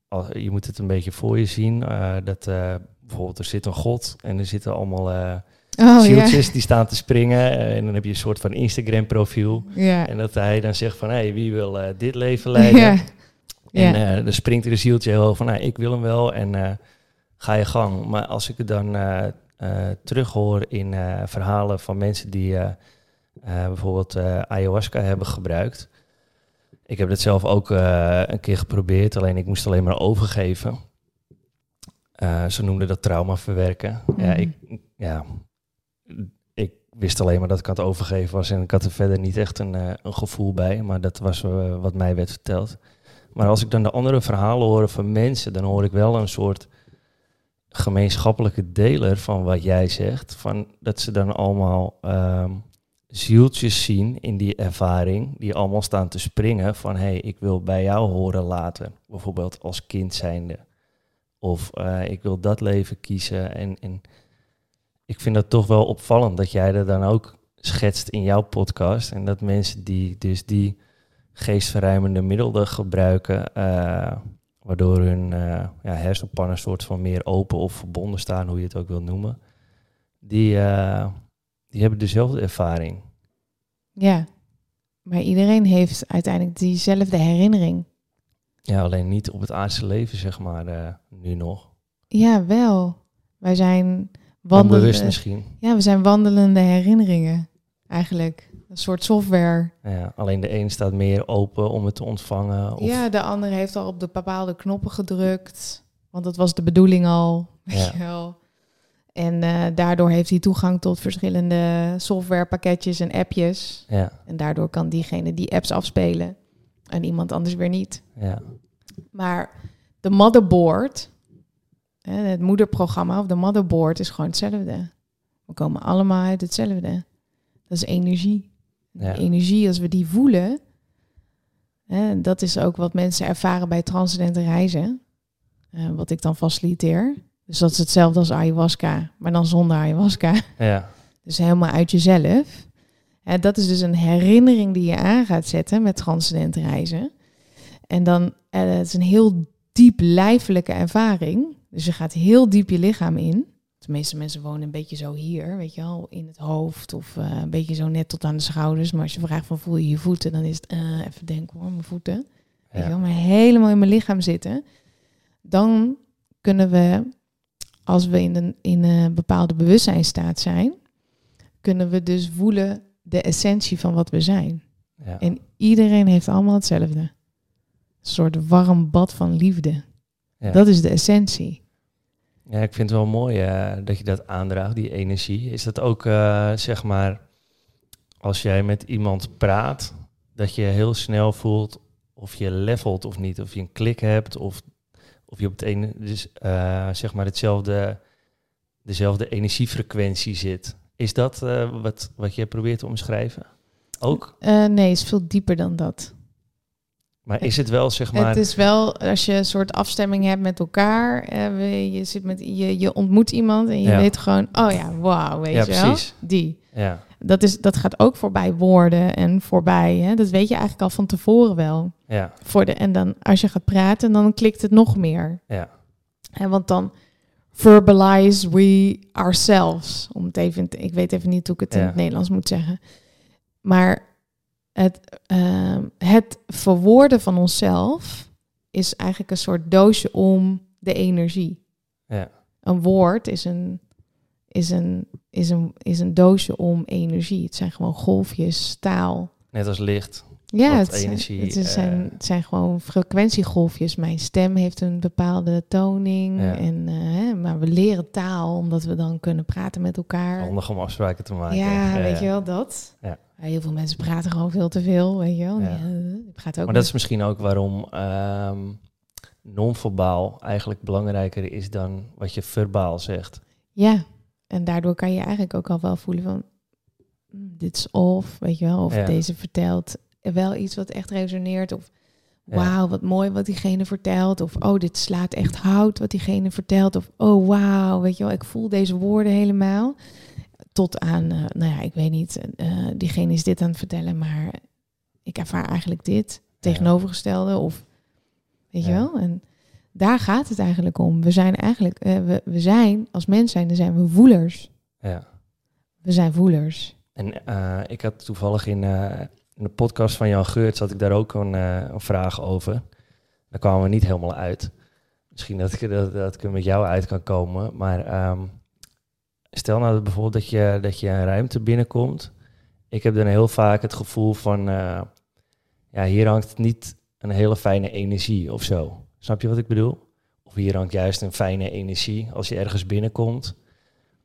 al- je moet het een beetje voor je zien. eh, dat eh, bijvoorbeeld er zit een god en er zitten allemaal eh Oh zieltjes die staan te springen. eh, en dan heb je een soort van Instagram profiel. ja. En dat hij dan zegt van, hé, wie wil eh, dit leven leiden? Ja. En eh, dan springt er een zieltje heel van, nou, ik wil hem wel en ga je gang. Maar als ik het dan terughoor in verhalen van mensen die bijvoorbeeld ayahuasca hebben gebruikt. Ik heb dat zelf ook een keer geprobeerd, alleen ik moest alleen maar overgeven. Ze noemden dat trauma verwerken. Ja, Mhm. ik, ja, ik wist alleen maar dat ik aan het overgeven was en ik had er verder niet echt een, eh, een gevoel bij, maar dat was eh, wat mij werd verteld. Maar als ik dan de andere verhalen hoor van mensen, dan hoor ik wel een soort gemeenschappelijke deler van wat jij zegt. Van dat ze dan allemaal ehm, zieltjes zien in die ervaring, die allemaal staan te springen van hé, hey, ik wil bij jou horen later. Bijvoorbeeld als kind zijnde. Of eh, ik wil dat leven kiezen. En, en ik vind dat toch wel opvallend dat jij dat dan ook schetst in jouw podcast. En dat mensen die dus die geestverruimende middelen gebruiken, eh, waardoor hun eh, ja, hersenpannen soort van meer open of verbonden staan, hoe je het ook wil noemen, die, eh, die hebben dezelfde ervaring. ja. Maar iedereen heeft uiteindelijk diezelfde herinnering. Ja, alleen niet op het aardse leven, zeg maar, nu nog. Ja, wel. Wij zijn. Onbewust misschien. Ja, we zijn wandelende herinneringen. Eigenlijk. Een soort software. Ja, alleen de een staat meer open om het te ontvangen. Of, Ja, de ander heeft al op de bepaalde knoppen gedrukt. Want dat was de bedoeling al. Weet Ja. je wel. En eh, daardoor heeft hij toegang tot verschillende softwarepakketjes en appjes. ja, En daardoor kan diegene die apps afspelen. En iemand anders weer niet. ja, Maar de motherboard, het moederprogramma of de motherboard is gewoon hetzelfde. We komen allemaal uit hetzelfde. Dat is energie. Ja. Energie, als we die voelen, hè, dat is ook wat mensen ervaren bij transcendente reizen. wat ik dan faciliteer. Dus dat is hetzelfde als ayahuasca, maar dan zonder ayahuasca. ja, Dus helemaal uit jezelf. Dat is dus een herinnering die je aan gaat zetten met transcendent reizen. En dan, eh, het is een heel diep lijfelijke ervaring. Dus je gaat heel diep je lichaam in. De meeste mensen wonen een beetje zo hier, weet je wel, in het hoofd of eh, een beetje zo net tot aan de schouders. Maar als je vraagt van voel je je voeten, dan is het eh, even denken hoor, mijn voeten. Weet je wel, maar helemaal in mijn lichaam zitten. Dan kunnen we, als we in een, in een bepaalde bewustzijnstaat zijn, kunnen we dus voelen de essentie van wat we zijn. ja. En iedereen heeft allemaal hetzelfde. Een soort warm bad van liefde. Ja. Dat is de essentie. Ja, ik vind het wel mooi eh, dat je dat aandraagt, die energie. Is dat ook, eh, zeg maar, als jij met iemand praat, dat je heel snel voelt of je levelt of niet, of je een klik hebt, of, of je op het ene, dus, eh, zeg maar, hetzelfde, dezelfde energiefrequentie zit. Is dat wat, wat je probeert te omschrijven? Ook? Nee, het is veel dieper dan dat. Maar is het wel, zeg maar... Het is wel, als je een soort afstemming hebt met elkaar, eh, je, zit met, je, je ontmoet iemand en je Ja. weet gewoon, oh ja, wauw, weet Ja, je wel? precies. Die. Ja, Dat, is, dat gaat ook voorbij woorden en voorbij. Hè? Dat weet je eigenlijk al van tevoren wel. ja, Voor de, en dan als je gaat praten, dan klikt het nog meer. ja, Hè, want dan verbalize we ourselves. Om het even, ik weet even niet hoe ik het in het Nederlands moet zeggen. Maar het, ehm, het verwoorden van onszelf is eigenlijk een soort doosje om de energie. ja, Een woord is een, is een, is een, is een doosje om energie. Het zijn gewoon golfjes, taal. net als licht. Ja, het, zijn, energie, het, is- zijn, eh, het zijn gewoon frequentiegolfjes. Mijn stem heeft een bepaalde toning. Ja. En, eh, hè, maar we leren taal omdat we dan kunnen praten met elkaar. Handig om afspraken te maken. ja, weet je ja. wel, dat. Ja. Heel veel mensen praten gewoon veel te veel, weet je wel. Ja. Praat ook Maar dat is misschien ook waarom ehm non-verbaal eigenlijk belangrijker is dan wat je verbaal zegt. Ja, en daardoor kan je eigenlijk ook al wel voelen van... "Hmm, dit is off, weet je wel. Of Ja. deze vertelt wel iets wat echt resoneert. Of wauw, wat mooi wat diegene vertelt. Of oh, dit slaat echt hout wat diegene vertelt. Of oh, wauw, weet je wel, ik voel deze woorden helemaal. Tot aan, eh, nou ja, ik weet niet, eh, diegene is dit aan het vertellen, maar ik ervaar eigenlijk dit tegenovergestelde. Of weet je wel? En daar gaat het eigenlijk om. We zijn eigenlijk, eh, we, we zijn, als mens zijn, dan zijn we voelers. Ja. We zijn voelers. En ik had toevallig in, in de podcast van Jan Geurts had ik daar ook een, een vraag over. Daar kwamen we niet helemaal uit. Misschien dat ik, dat, dat ik er met jou uit kan komen. Maar ehm, stel nou bijvoorbeeld dat je, dat je een ruimte binnenkomt. Ik heb dan heel vaak het gevoel van, eh, ja, hier hangt niet een hele fijne energie of zo. Snap je wat ik bedoel? Of hier hangt juist een fijne energie als je ergens binnenkomt.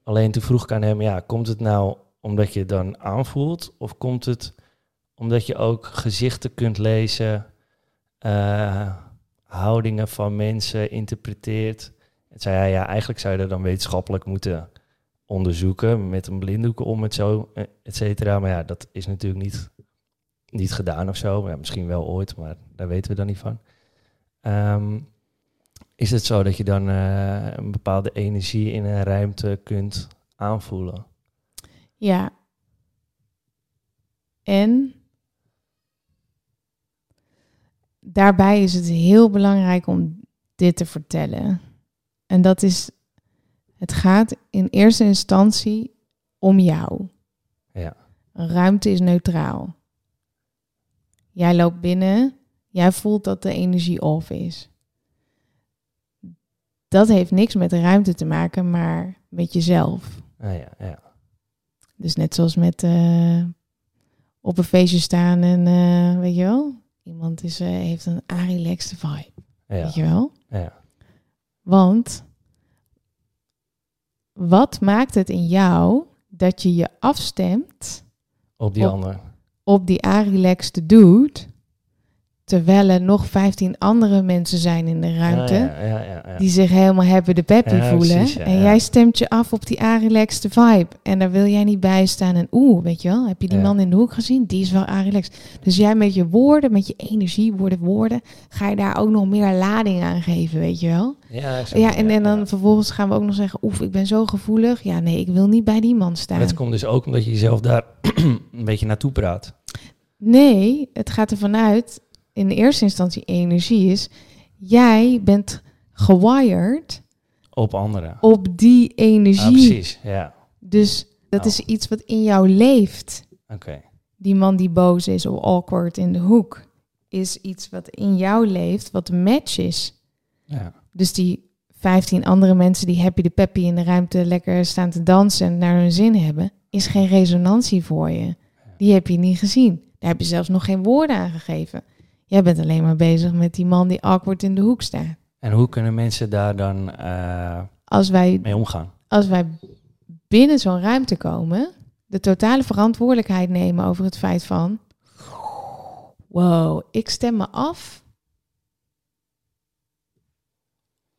Alleen toen vroeg ik aan hem, ja, komt het nou omdat je het dan aanvoelt? Of komt het omdat je ook gezichten kunt lezen, eh, houdingen van mensen interpreteert? En zei hij, ja, eigenlijk zou je dat dan wetenschappelijk moeten onderzoeken met een blinddoek om het zo, eh, et cetera. Maar ja, dat is natuurlijk niet, niet gedaan of zo. Ja, misschien wel ooit, maar daar weten we dan niet van. Ehm, is het zo dat je dan eh, een bepaalde energie in een ruimte kunt aanvoelen? Ja. En daarbij is het heel belangrijk om dit te vertellen. En dat is, het gaat in eerste instantie om jou. Ja. Ruimte is neutraal. Jij loopt binnen, jij voelt dat de energie off is. Dat heeft niks met de ruimte te maken, maar met jezelf. Ah, ja, ja. Dus net zoals met eh, op een feestje staan en eh, weet je wel, iemand is, eh, heeft een relaxed vibe, Ja, weet je wel. ja, Want wat maakt het in jou dat je je afstemt op die Op- ander. op die relaxed dude, terwijl er nog 15 andere mensen zijn in de ruimte Ja, ja, ja, ja, ja. die zich helemaal hebben de peppy voelen. precies, en jij stemt je af op die relaxed vibe. En daar wil jij niet bij staan. En oeh, weet je wel, heb je die man in de hoek gezien? Die is wel relaxed. Dus jij met je woorden, met je energie, woorden, woorden, ga je daar ook nog meer lading aan geven, weet je wel? Ja, Ja, en, en dan vervolgens gaan we ook nog zeggen, oef, ik ben zo gevoelig. Ja, nee, ik wil niet bij die man staan. Het komt dus ook omdat je jezelf daar een beetje naartoe praat. Nee, het gaat ervan uit, in eerste instantie energie is, jij bent gewired Op anderen. op die energie. Ah, precies, ja. Dus dat Oh. is iets wat in jou leeft. Oké. Die man die boos is of awkward in de hoek, is iets wat in jou leeft, wat een match is. Ja. Dus die 15 andere mensen die happy de peppy in de ruimte lekker staan te dansen en naar hun zin hebben, is geen resonantie voor je. Die heb je niet gezien. Daar heb je zelfs nog geen woorden aan gegeven. Jij bent alleen maar bezig met die man die awkward in de hoek staat. En hoe kunnen mensen daar dan eh, Als wij mee omgaan? als wij binnen zo'n ruimte komen, de totale verantwoordelijkheid nemen over het feit van, wow, ik stem me af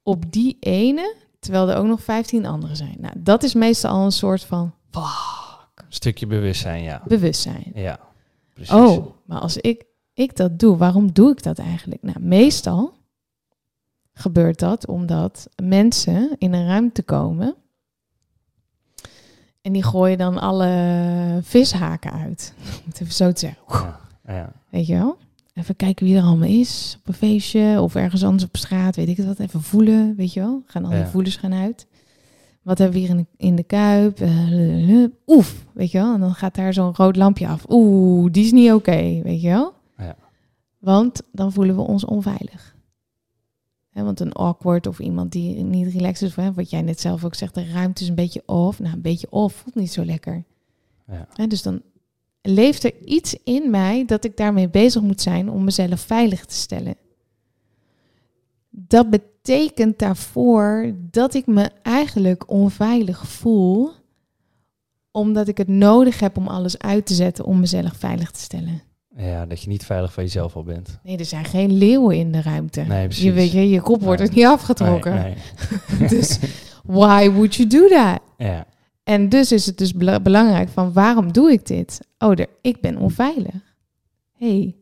op die ene, terwijl er ook nog 15 anderen zijn. Nou, dat is meestal al een soort van fuck, Een stukje bewustzijn, ja. bewustzijn. Ja, precies. Oh, maar als ik, ik dat doe, waarom doe ik dat eigenlijk? Nou, meestal gebeurt dat omdat mensen in een ruimte komen en die gooien dan alle vishaken uit. Om het even zo te zeggen. Ja, ja. Weet je wel? Even kijken wie er allemaal is op een feestje of ergens anders op straat, weet ik het wat. Even voelen, weet je wel? Gaan al die Ja. voelers gaan uit. Wat hebben we hier in de, in de kuip? Eh. Oef, weet je wel? En dan gaat daar zo'n rood lampje af. Oeh, die is niet oké, weet je wel? Want dan voelen we ons onveilig. Want een awkward of iemand die niet relaxed is, wat jij net zelf ook zegt, de ruimte is een beetje off. Nou, een beetje off voelt niet zo lekker. Ja. Dus dan leeft er iets in mij dat ik daarmee bezig moet zijn om mezelf veilig te stellen. Dat betekent daarvoor dat ik me eigenlijk onveilig voel, omdat ik het nodig heb om alles uit te zetten om mezelf veilig te stellen. Ja, dat je niet veilig van jezelf al bent. Nee, er zijn geen leeuwen in de ruimte. Nee, precies. je weet je, je kop wordt Nee. er niet afgetrokken. Nee, nee. Dus why would you do that? Ja, En dus is het dus bela- belangrijk van waarom doe ik dit? Oh, er, ik ben onveilig. hey,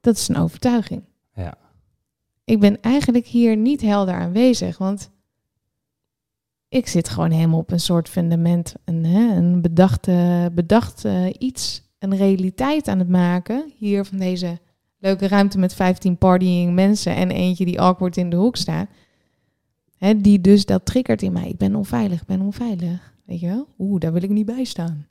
dat is een overtuiging. Ja. Ik ben eigenlijk hier niet helder aanwezig, want ik zit gewoon helemaal op een soort fundament, een, hè, een bedacht, eh, bedacht eh, iets, een realiteit aan het maken. Hier van deze leuke ruimte met 15 partying mensen en eentje die awkward in de hoek staat. Hè, die dus dat triggert in mij. Ik ben onveilig, ik ben onveilig. Weet je wel? Oeh, daar wil ik niet bij staan.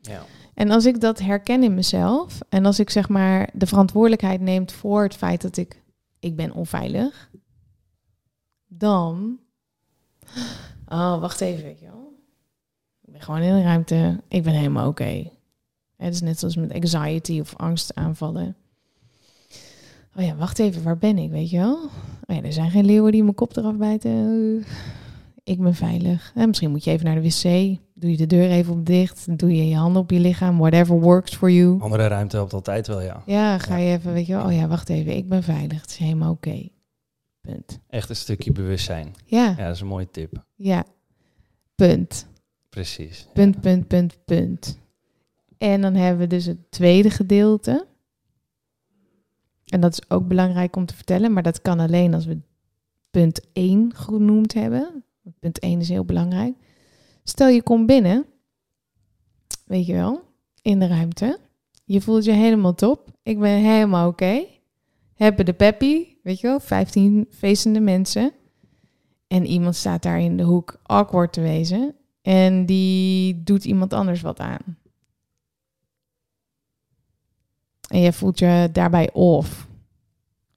Ja. En als ik dat herken in mezelf en als ik zeg maar de verantwoordelijkheid neem voor het feit dat ik ik ben onveilig, dan oh wacht even, weet je wel, gewoon in de ruimte, ik ben helemaal oké. Het is net zoals met anxiety of angstaanvallen. Oh ja, wacht even, waar ben ik, weet je wel? Oh ja, er zijn geen leeuwen die mijn kop eraf bijten. Ik ben veilig. En misschien moet je even naar de wc. Doe je de deur even op dicht. Doe je je handen op je lichaam. Whatever works for you. Andere ruimte helpt altijd wel, ja. Ja, ga je even, weet je wel. Oh ja, wacht even. Ik ben veilig. Het is helemaal oké. Punt. Echt een stukje bewustzijn. Ja, Ja, dat is een mooie tip. ja. Punt. Precies. Punt, punt, punt, punt. En dan hebben we dus het tweede gedeelte. En dat is ook belangrijk om te vertellen, maar dat kan alleen als we punt 1 genoemd hebben. Punt 1 is heel belangrijk. Stel je komt binnen, weet je wel, in de ruimte. Je voelt je helemaal top. Ik ben helemaal oké. Hebben de peppy, weet je wel, 15 feestende mensen. En iemand staat daar in de hoek awkward te wezen. En die doet iemand anders wat aan. En je voelt je daarbij off.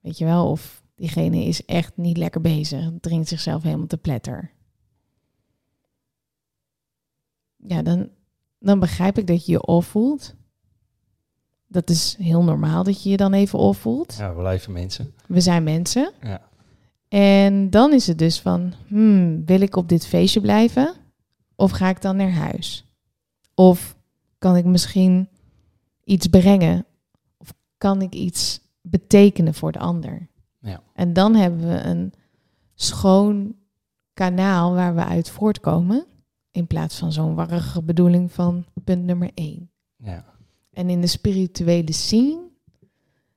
Weet je wel, of diegene is echt niet lekker bezig. Drinkt zichzelf helemaal te pletter. Ja, dan, dan begrijp ik dat je je off voelt. Dat is heel normaal dat je je dan even off voelt. Ja, we blijven mensen. We zijn mensen. Ja. En dan is het dus van, hmm, wil ik op dit feestje blijven? Of ga ik dan naar huis? Of kan ik misschien iets brengen? Of kan ik iets betekenen voor de ander? Ja. En dan hebben we een schoon kanaal waar we uit voortkomen. In plaats van zo'n warrige bedoeling van punt nummer één. Ja. En in de spirituele scene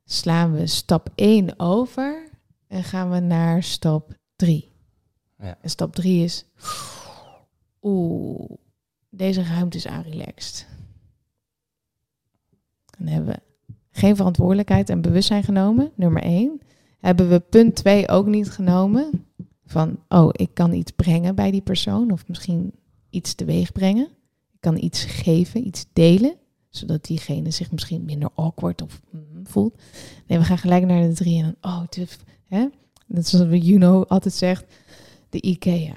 slaan we stap 1 over en gaan we naar stap 3. Ja. En stap 3 is, oeh, deze ruimte is aanrelaxed. Dan hebben we geen verantwoordelijkheid en bewustzijn genomen, nummer 1. Hebben we punt 2 ook niet genomen, van, oh, ik kan iets brengen bij die persoon of misschien iets teweeg brengen. Ik kan iets geven, iets delen zodat diegene zich misschien minder awkward of mm, voelt. Nee, we gaan gelijk naar de drie en dan, oh, hè? Dat is wat Juno altijd zegt, de IKEA.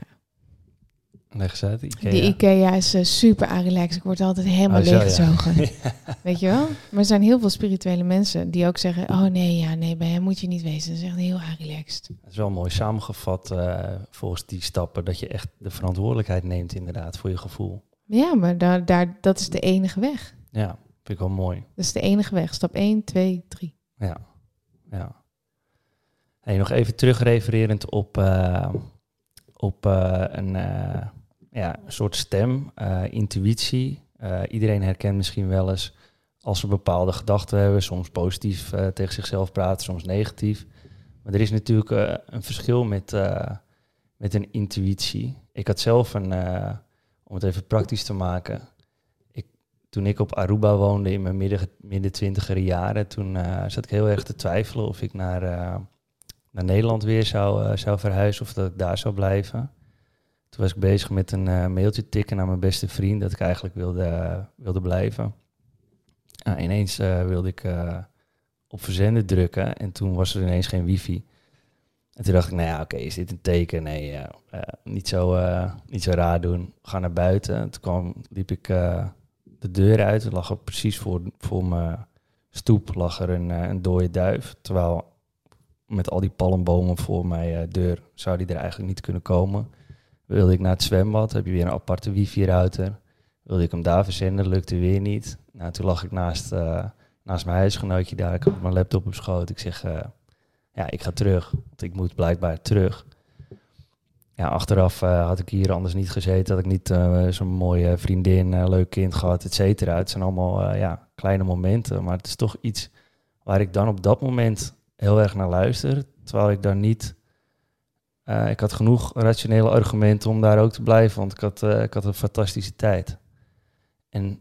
Leg uit. Ikea. De IKEA is eh, super aanrelaxed. Ik word altijd helemaal Oh, ja. leeggezogen. Weet je wel? Maar er zijn heel veel spirituele mensen die ook zeggen, oh nee, ja, nee, bij hem moet je niet wezen. Dat is echt heel aanrelaxed. Dat is wel mooi samengevat eh, volgens die stappen. Dat je echt de verantwoordelijkheid neemt inderdaad voor je gevoel. Ja, maar daar, daar, dat is de enige weg. Ja, vind ik wel mooi. Dat is de enige weg. Stap 1, 2, 3. Ja, ja. Hey, nog even terugrefererend op, eh, op eh, een, eh, ja, een soort stem, eh, intuïtie. Eh, iedereen herkent misschien wel eens als we bepaalde gedachten hebben, soms positief eh, tegen zichzelf praten, soms negatief. Maar er is natuurlijk een verschil met, met een intuïtie. Ik had zelf een, om het even praktisch te maken, ik, toen ik op Aruba woonde in mijn midden, midden twintiger jaren, toen zat ik heel erg te twijfelen of ik naar, naar Nederland weer zou, zou verhuizen of dat ik daar zou blijven. Toen was ik bezig met een eh, mailtje tikken naar mijn beste vriend dat ik eigenlijk wilde, wilde blijven. Nou, ineens eh, wilde ik eh, op verzenden drukken en toen was er ineens geen wifi. En toen dacht ik, nou ja, oké, is dit een teken? Nee, niet, zo, niet zo raar doen. Ga naar buiten. En toen kwam, liep ik de deur uit. Er lag er precies voor, voor mijn stoep lag er een, een dode duif. Terwijl met al die palmbomen voor mijn deur zou die er eigenlijk niet kunnen komen. Wilde ik naar het zwembad, heb je weer een aparte wifi-router. Wilde ik hem daar verzenden, lukte weer niet. Nou, toen lag ik naast, eh, naast mijn huisgenootje daar. Ik had mijn laptop op schoot. Ik zeg, eh, ja, ik ga terug. Want ik moet blijkbaar terug. ja, achteraf eh, had ik hier anders niet gezeten. Had ik niet zo'n mooie vriendin, leuk kind gehad, et cetera. Het zijn allemaal ja, kleine momenten. Maar het is toch iets waar ik dan op dat moment heel erg naar luister. Terwijl ik daar niet... ik had genoeg rationele argumenten om daar ook te blijven. Want ik had, ik had een fantastische tijd. En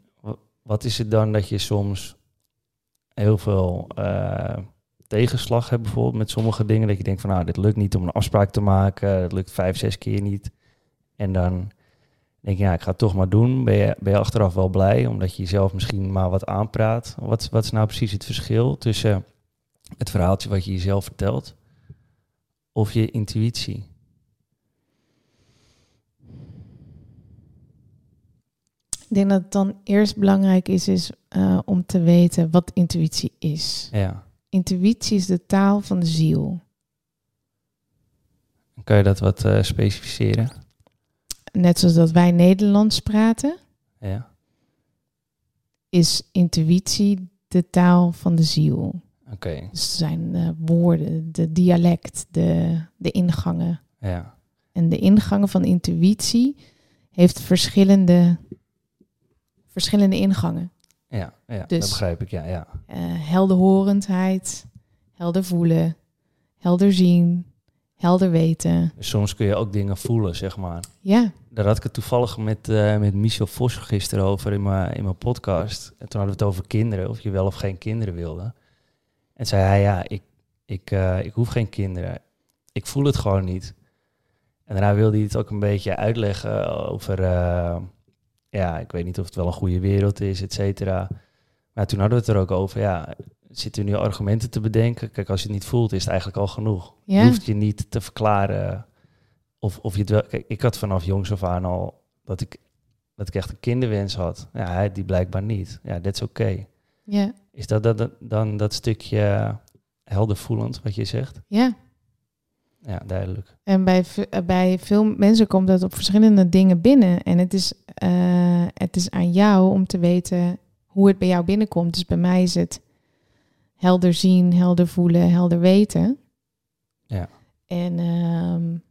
wat is het dan dat je soms heel veel tegenslag hebt bijvoorbeeld met sommige dingen. Dat je denkt van nou, dit lukt niet om een afspraak te maken. Het lukt vijf, zes keer niet. En dan denk je, ja, ik ga het toch maar doen. Ben je, ben je achteraf wel blij, omdat je jezelf misschien maar wat aanpraat. Wat, wat is nou precies het verschil tussen het verhaaltje wat je jezelf vertelt of je intuïtie? Ik denk dat het dan eerst belangrijk is, is uh, om te weten wat intuïtie is. Ja. Intuïtie is de taal van de ziel. Kan je dat wat uh, specificeren? Net zoals dat wij Nederlands praten, ja. is intuïtie de taal van de ziel. Oké. Dus zijn de woorden, de dialect, de, de ingangen. Ja. En de ingangen van intuïtie heeft verschillende, verschillende ingangen. Ja, ja dus, dat begrijp ik, ja. ja. Uh, helderhorendheid, helder voelen, helder zien, helder weten. Dus soms kun je ook dingen voelen, zeg maar. Ja. Daar had ik het toevallig met, uh, met Michel Vos gisteren over in mijn, in mijn podcast. En toen hadden we het over kinderen, of je wel of geen kinderen wilde. En zei hij, ja, ik, ik, uh, ik hoef geen kinderen. Ik voel het gewoon niet. En daarna wilde hij het ook een beetje uitleggen over ja, ik weet niet of het wel een goede wereld is, et cetera. Maar toen hadden we het er ook over, ja, zitten nu argumenten te bedenken? Kijk, als je het niet voelt, is het eigenlijk al genoeg. Ja. Je hoeft je niet te verklaren of, of je het wel... Kijk, ik had vanaf jongs af aan al dat ik, dat ik echt een kinderwens had. Ja, hij die blijkbaar niet. Ja, dat is oké. Ja. Is dat, dat, dan dat stukje heldervoelend wat je zegt? Ja, ja, duidelijk. En bij, eh, bij veel mensen komt dat op verschillende dingen binnen. En het is, uh, het is aan jou om te weten hoe het bij jou binnenkomt. Dus bij mij is het helder zien, helder voelen, helder weten. Ja. En um,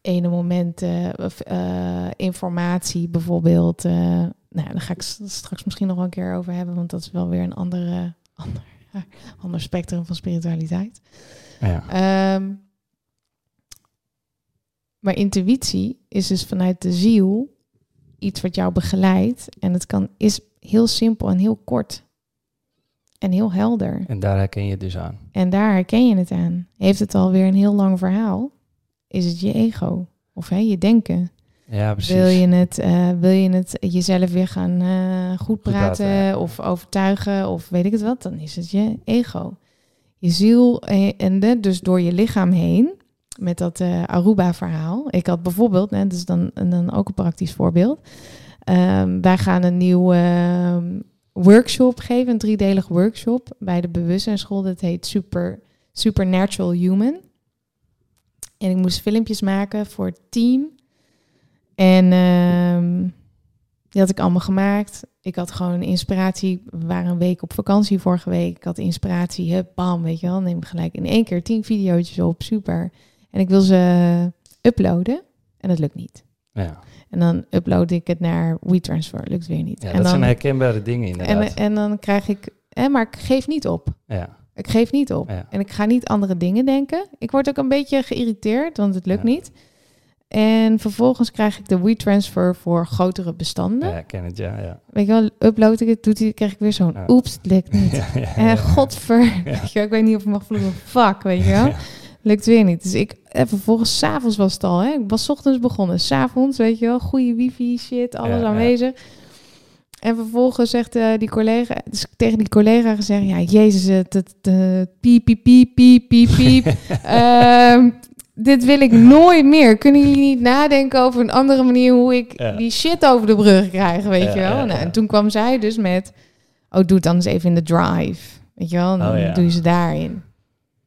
ene moment uh, informatie bijvoorbeeld. Nou, daar ga ik straks misschien nog wel een keer over hebben, want dat is wel weer een andere, ander, ander spectrum van spiritualiteit. Ja. Ehm, maar intuïtie is dus vanuit de ziel iets wat jou begeleidt. En het kan, is heel simpel en heel kort. En heel helder. En daar herken je het dus aan. En daar herken je het aan. Heeft het alweer een heel lang verhaal? Is het je ego? Of hè, je denken? Ja, precies. Wil je het, uh, wil je het jezelf weer gaan uh, goed praten, of overtuigen of weet ik het wat? Dan is het je ego je ziel en de, dus door je lichaam heen met dat uh, Aruba-verhaal. Ik had bijvoorbeeld, hè, dat is dan, dan ook een praktisch voorbeeld. Um, wij gaan een nieuwe ehm, workshop geven, een driedelig workshop bij de bewustzijnsschool. Dat heet Super, Supernatural Human. En ik moest filmpjes maken voor het team. En um, die had ik allemaal gemaakt. Ik had gewoon inspiratie. We waren een week op vakantie vorige week. Ik had inspiratie. Hup, bam, weet je wel. Neem gelijk in één keer tien video's op. Super. En ik wil ze uploaden. En dat lukt niet. Ja. En dan upload ik het naar WeTransfer. Lukt weer niet. Ja, en dat dan, zijn herkenbare dingen inderdaad. En, en dan krijg ik... Eh, maar ik geef niet op. Ja. Ik geef niet op. Ja. En ik ga niet andere dingen denken. Ik word ook een beetje geïrriteerd, want het lukt niet. En vervolgens krijg ik de WeTransfer voor grotere bestanden. Ja, ken het, ja. ja. Weet je wel, upload ik het, doet hij, krijg ik weer zo'n ja. oeps, het lukt niet. Ja, ja, en godver, weet je wel, ik weet niet of ik mag vloeken, fuck, weet je wel. Lukt weer niet. Dus ik, en vervolgens, s'avonds was het al, hè. Ik was ochtends begonnen, s'avonds, weet je wel, goede wifi, shit, alles aanwezig. En vervolgens zegt uh, die collega, dus tegen die collega gezegd, ja, jezus, het, het, het piep, piep, piep, piep, piep, piep. um, dit wil ik nooit meer. Kunnen jullie niet nadenken over een andere manier hoe ik die shit over de brug krijg, weet je wel? Nou, en toen kwam zij dus met, oh, doe het dan eens even in de drive, weet je wel? Dan oh, doe je ze daarin.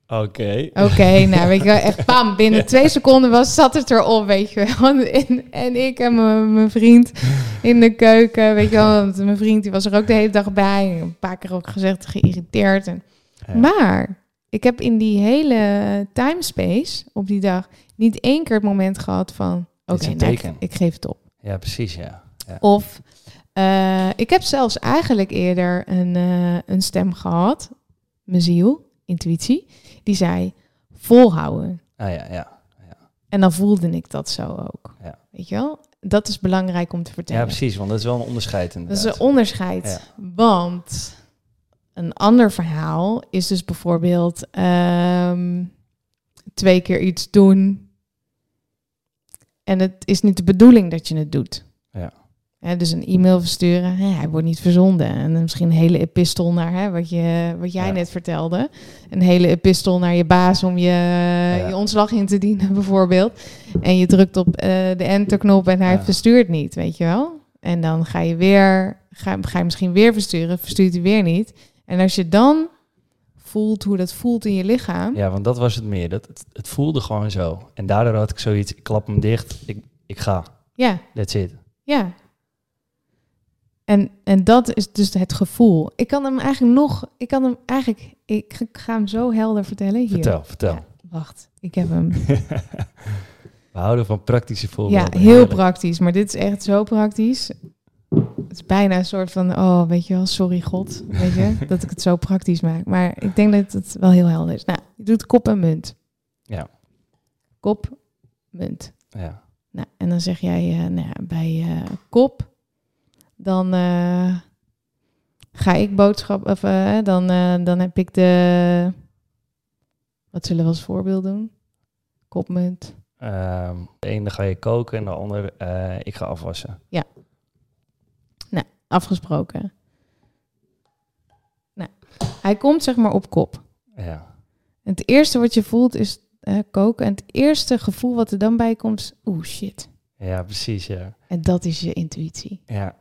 Oké. Oké, nou weet je wel, echt bam, binnen twee seconden was, zat het erop, weet je wel. En, en ik en mijn vriend in de keuken, weet je wel. Want mijn vriend die was er ook de hele dag bij. Een paar keer ook gezegd, geïrriteerd. En, Maar Ik heb in die hele timespace op die dag niet één keer het moment gehad van... Oké, een nou, ik, geef het op. Ja, precies, ja. Of eh, ik heb zelfs eigenlijk eerder een, eh, een stem gehad, mijn ziel, intuïtie, die zei volhouden. Ah ja, ja. En dan voelde ik dat zo ook. Ja. Weet je wel? Dat is belangrijk om te vertellen. Ja, precies, want dat is wel een onderscheid Dat inderdaad. is een onderscheid. Want een ander verhaal is dus bijvoorbeeld ehm, twee keer iets doen. En het is niet de bedoeling dat je het doet. Ja. Dus een e-mail versturen, hè, hij wordt niet verzonden. En misschien een hele epistel naar hè, wat, je, wat jij Ja. net vertelde. Een hele epistel naar je baas om je, je ontslag in te dienen, bijvoorbeeld. En je drukt op eh, de enterknop en hij Ja. verstuurt niet, weet je wel. En dan ga je weer, ga, ga je misschien weer versturen, verstuurt hij weer niet. En als je dan voelt hoe dat voelt in je lichaam. Ja, want dat was het meer. Dat, het, het voelde gewoon zo. En daardoor had ik zoiets, ik klap hem dicht, ik, ik ga. Ja, That's it. ja. En, en dat is dus het gevoel. Ik kan hem eigenlijk nog, ik kan hem eigenlijk, ik ga- ga hem zo helder vertellen. Hier. Vertel, vertel. Ja, wacht, ik heb hem. We houden van praktische Ja, voorbeelden. heel Heerlijk. praktisch, maar dit is echt zo praktisch. Het is bijna een soort van, oh, weet je wel, sorry God, weet je, dat ik het zo praktisch maak. Maar ik denk dat het wel heel helder is. Nou, je doet kop en munt. Ja. Kop, munt. Ja. Nou, en dan zeg jij eh, nou ja, bij eh, kop, dan eh, ga ik boodschap, of dan, dan heb ik de, wat zullen we als voorbeeld doen? Kopmunt. Ehm, de ene ga je koken en de ander ik ga afwassen. Afgesproken. Nou, hij komt zeg maar op kop. Ja. En het eerste wat je voelt is koken. En het eerste gevoel wat er dan bij komt is, oeh shit. ja, precies, ja. En dat is je intuïtie. Ja.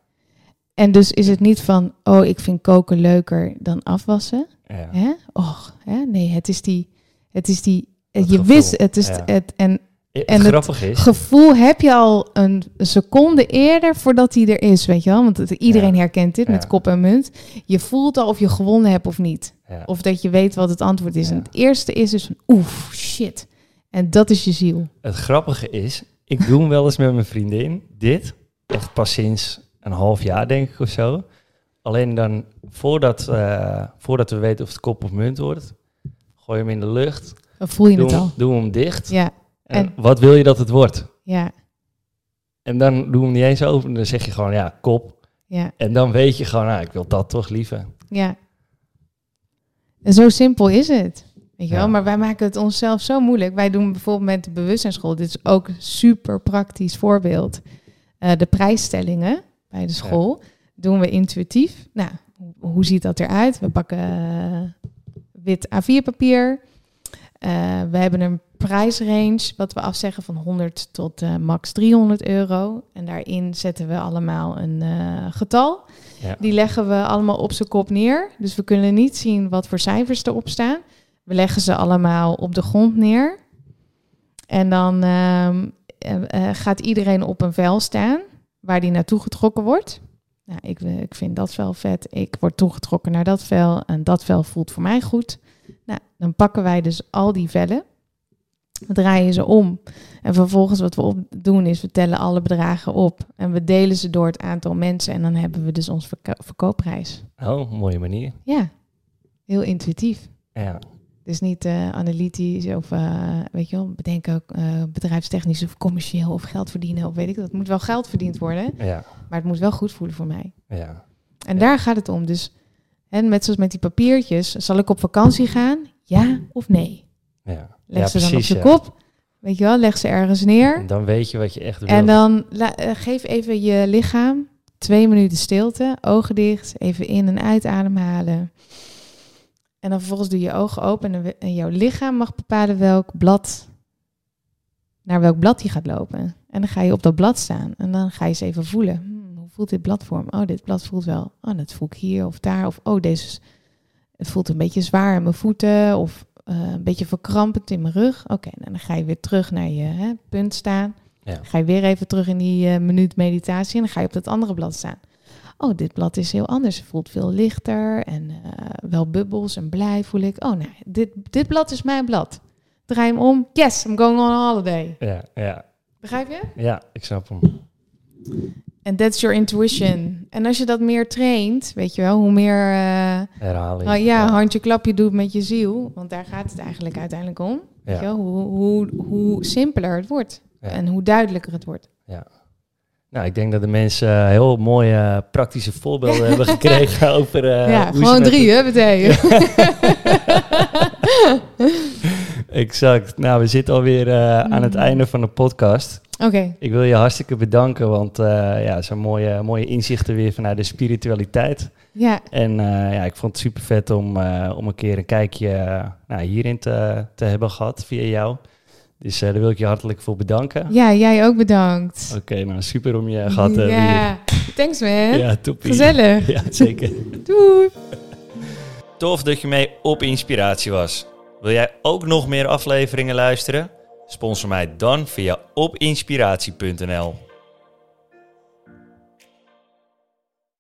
En dus is het niet van, oh ik vind koken leuker dan afwassen. ja. Hè? Och, hè? nee, het is die, het is die, je gevoel, wist, het is ja. het, en En het grappige is, gevoel heb je al een seconde eerder voordat hij er is, weet je wel? Want het, iedereen Ja. herkent dit met kop en munt. Je voelt al of je gewonnen hebt of niet. ja. Of dat je weet wat het antwoord is. En het eerste is dus van, oef, shit. En dat is je ziel. het grappige is, ik doe hem wel eens met mijn vriendin, dit, echt pas sinds een half jaar denk ik of zo. Alleen dan, voordat, eh, voordat we weten of het kop of munt wordt, gooi je hem in de lucht, Dan voel je doe, het hem- al. doe hem dicht. Ja, En, en- wat wil je dat het wordt? ja, En dan doe je hem niet eens open, dan zeg je gewoon ja, kop. ja, En dan weet je gewoon, nou, ik wil dat toch liever. ja. En zo simpel is het. Weet je Ja. wel? Maar wij maken het onszelf zo moeilijk. Wij doen bijvoorbeeld met de bewustzijnsschool. Dit is ook een super praktisch voorbeeld. Eh, de prijsstellingen bij de school doen we intuïtief. Nou, hoe, ziet dat eruit? We pakken eh, wit A4-papier. Eh, we hebben een prijsrange wat we afzeggen van 100 tot eh, max 300 euro. En daarin zetten we allemaal een eh, getal. Ja. Die leggen we allemaal op zijn kop neer. Dus we kunnen niet zien wat voor cijfers erop staan. We leggen ze allemaal op de grond neer. En dan ehm, eh, gaat iedereen op een vel staan waar die naartoe getrokken wordt. Nou, ik, ik vind dat vel vet. Ik word toegetrokken naar dat vel. En dat vel voelt voor mij goed. Nou, dan pakken wij dus al die vellen. We draaien ze om. En vervolgens wat we op doen is we tellen alle bedragen op. En we delen ze door het aantal mensen. En dan hebben we dus ons verko- verkoopprijs. Oh, mooie manier. Ja, heel intuïtief. Ja, Dus niet eh, analytisch of eh, weet je wel, bedenken ook eh, bedrijfstechnisch of commercieel of geld verdienen of weet ik dat. Het moet wel geld verdiend worden, ja, maar het moet wel goed voelen voor mij. ja. En Ja. daar gaat het om. Dus en met zoals met die papiertjes, zal ik op vakantie gaan? Ja of nee? Leg ja, ze dan op je ja. kop. Weet je wel, leg ze ergens neer. En dan weet je wat je echt wil. En dan eh, geef even je lichaam twee minuten stilte, ogen dicht, even in en uit ademhalen. En dan vervolgens doe je ogen open en, jouw lichaam mag bepalen welk blad, naar welk blad je gaat lopen. En dan ga je op dat blad staan en dan ga je eens even voelen. Hmm, hoe voelt dit blad voor me? Oh, dit blad voelt wel. Oh, dat voel ik hier of daar. Of oh, deze, het voelt een beetje zwaar in mijn voeten of eh, een beetje verkrampend in mijn rug. Oké, nou, dan ga je weer terug naar je hè, punt staan. Ja. Ga je weer even terug in die eh, minuut meditatie en dan ga je op dat andere blad staan. oh, dit blad is heel anders. Het voelt veel lichter en eh, wel bubbels en blij voel ik. Oh, nee, dit, dit blad is mijn blad. Draai hem om. Yes, I'm going on a holiday. Ja, ja, Begrijp je? ja, ik snap hem. En that's your intuition. En als je dat meer traint, weet je wel, hoe meer eh, Herhaling. oh, ja, handje klapje doet met je ziel. Want daar gaat het eigenlijk uiteindelijk om. Weet je Ja. wel, hoe, hoe, hoe simpeler het wordt. Ja. En hoe duidelijker het wordt. Nou, ik denk dat de mensen eh, heel mooie eh, praktische voorbeelden hebben gekregen over... ja, gewoon drie, hè, meteen. Exact. Nou, we zitten alweer aan het Mm. einde van de podcast. Oké, Ik wil je hartstikke bedanken, want eh ja, zo'n mooie, mooie inzichten weer vanuit de spiritualiteit. ja. En eh, ja, ik vond het super vet om, eh, om een keer een kijkje nou, hierin te, te hebben gehad via jou. Dus eh, daar wil ik je hartelijk voor bedanken. ja, jij ook bedankt. Oké, nou super om je gehad te hebben ja, thanks man. Ja, toppie. Gezellig. Ja, zeker. Doei. Tof dat je mee op inspiratie was. Wil jij ook nog meer afleveringen luisteren? Sponsor mij dan via opinspiratie.nl.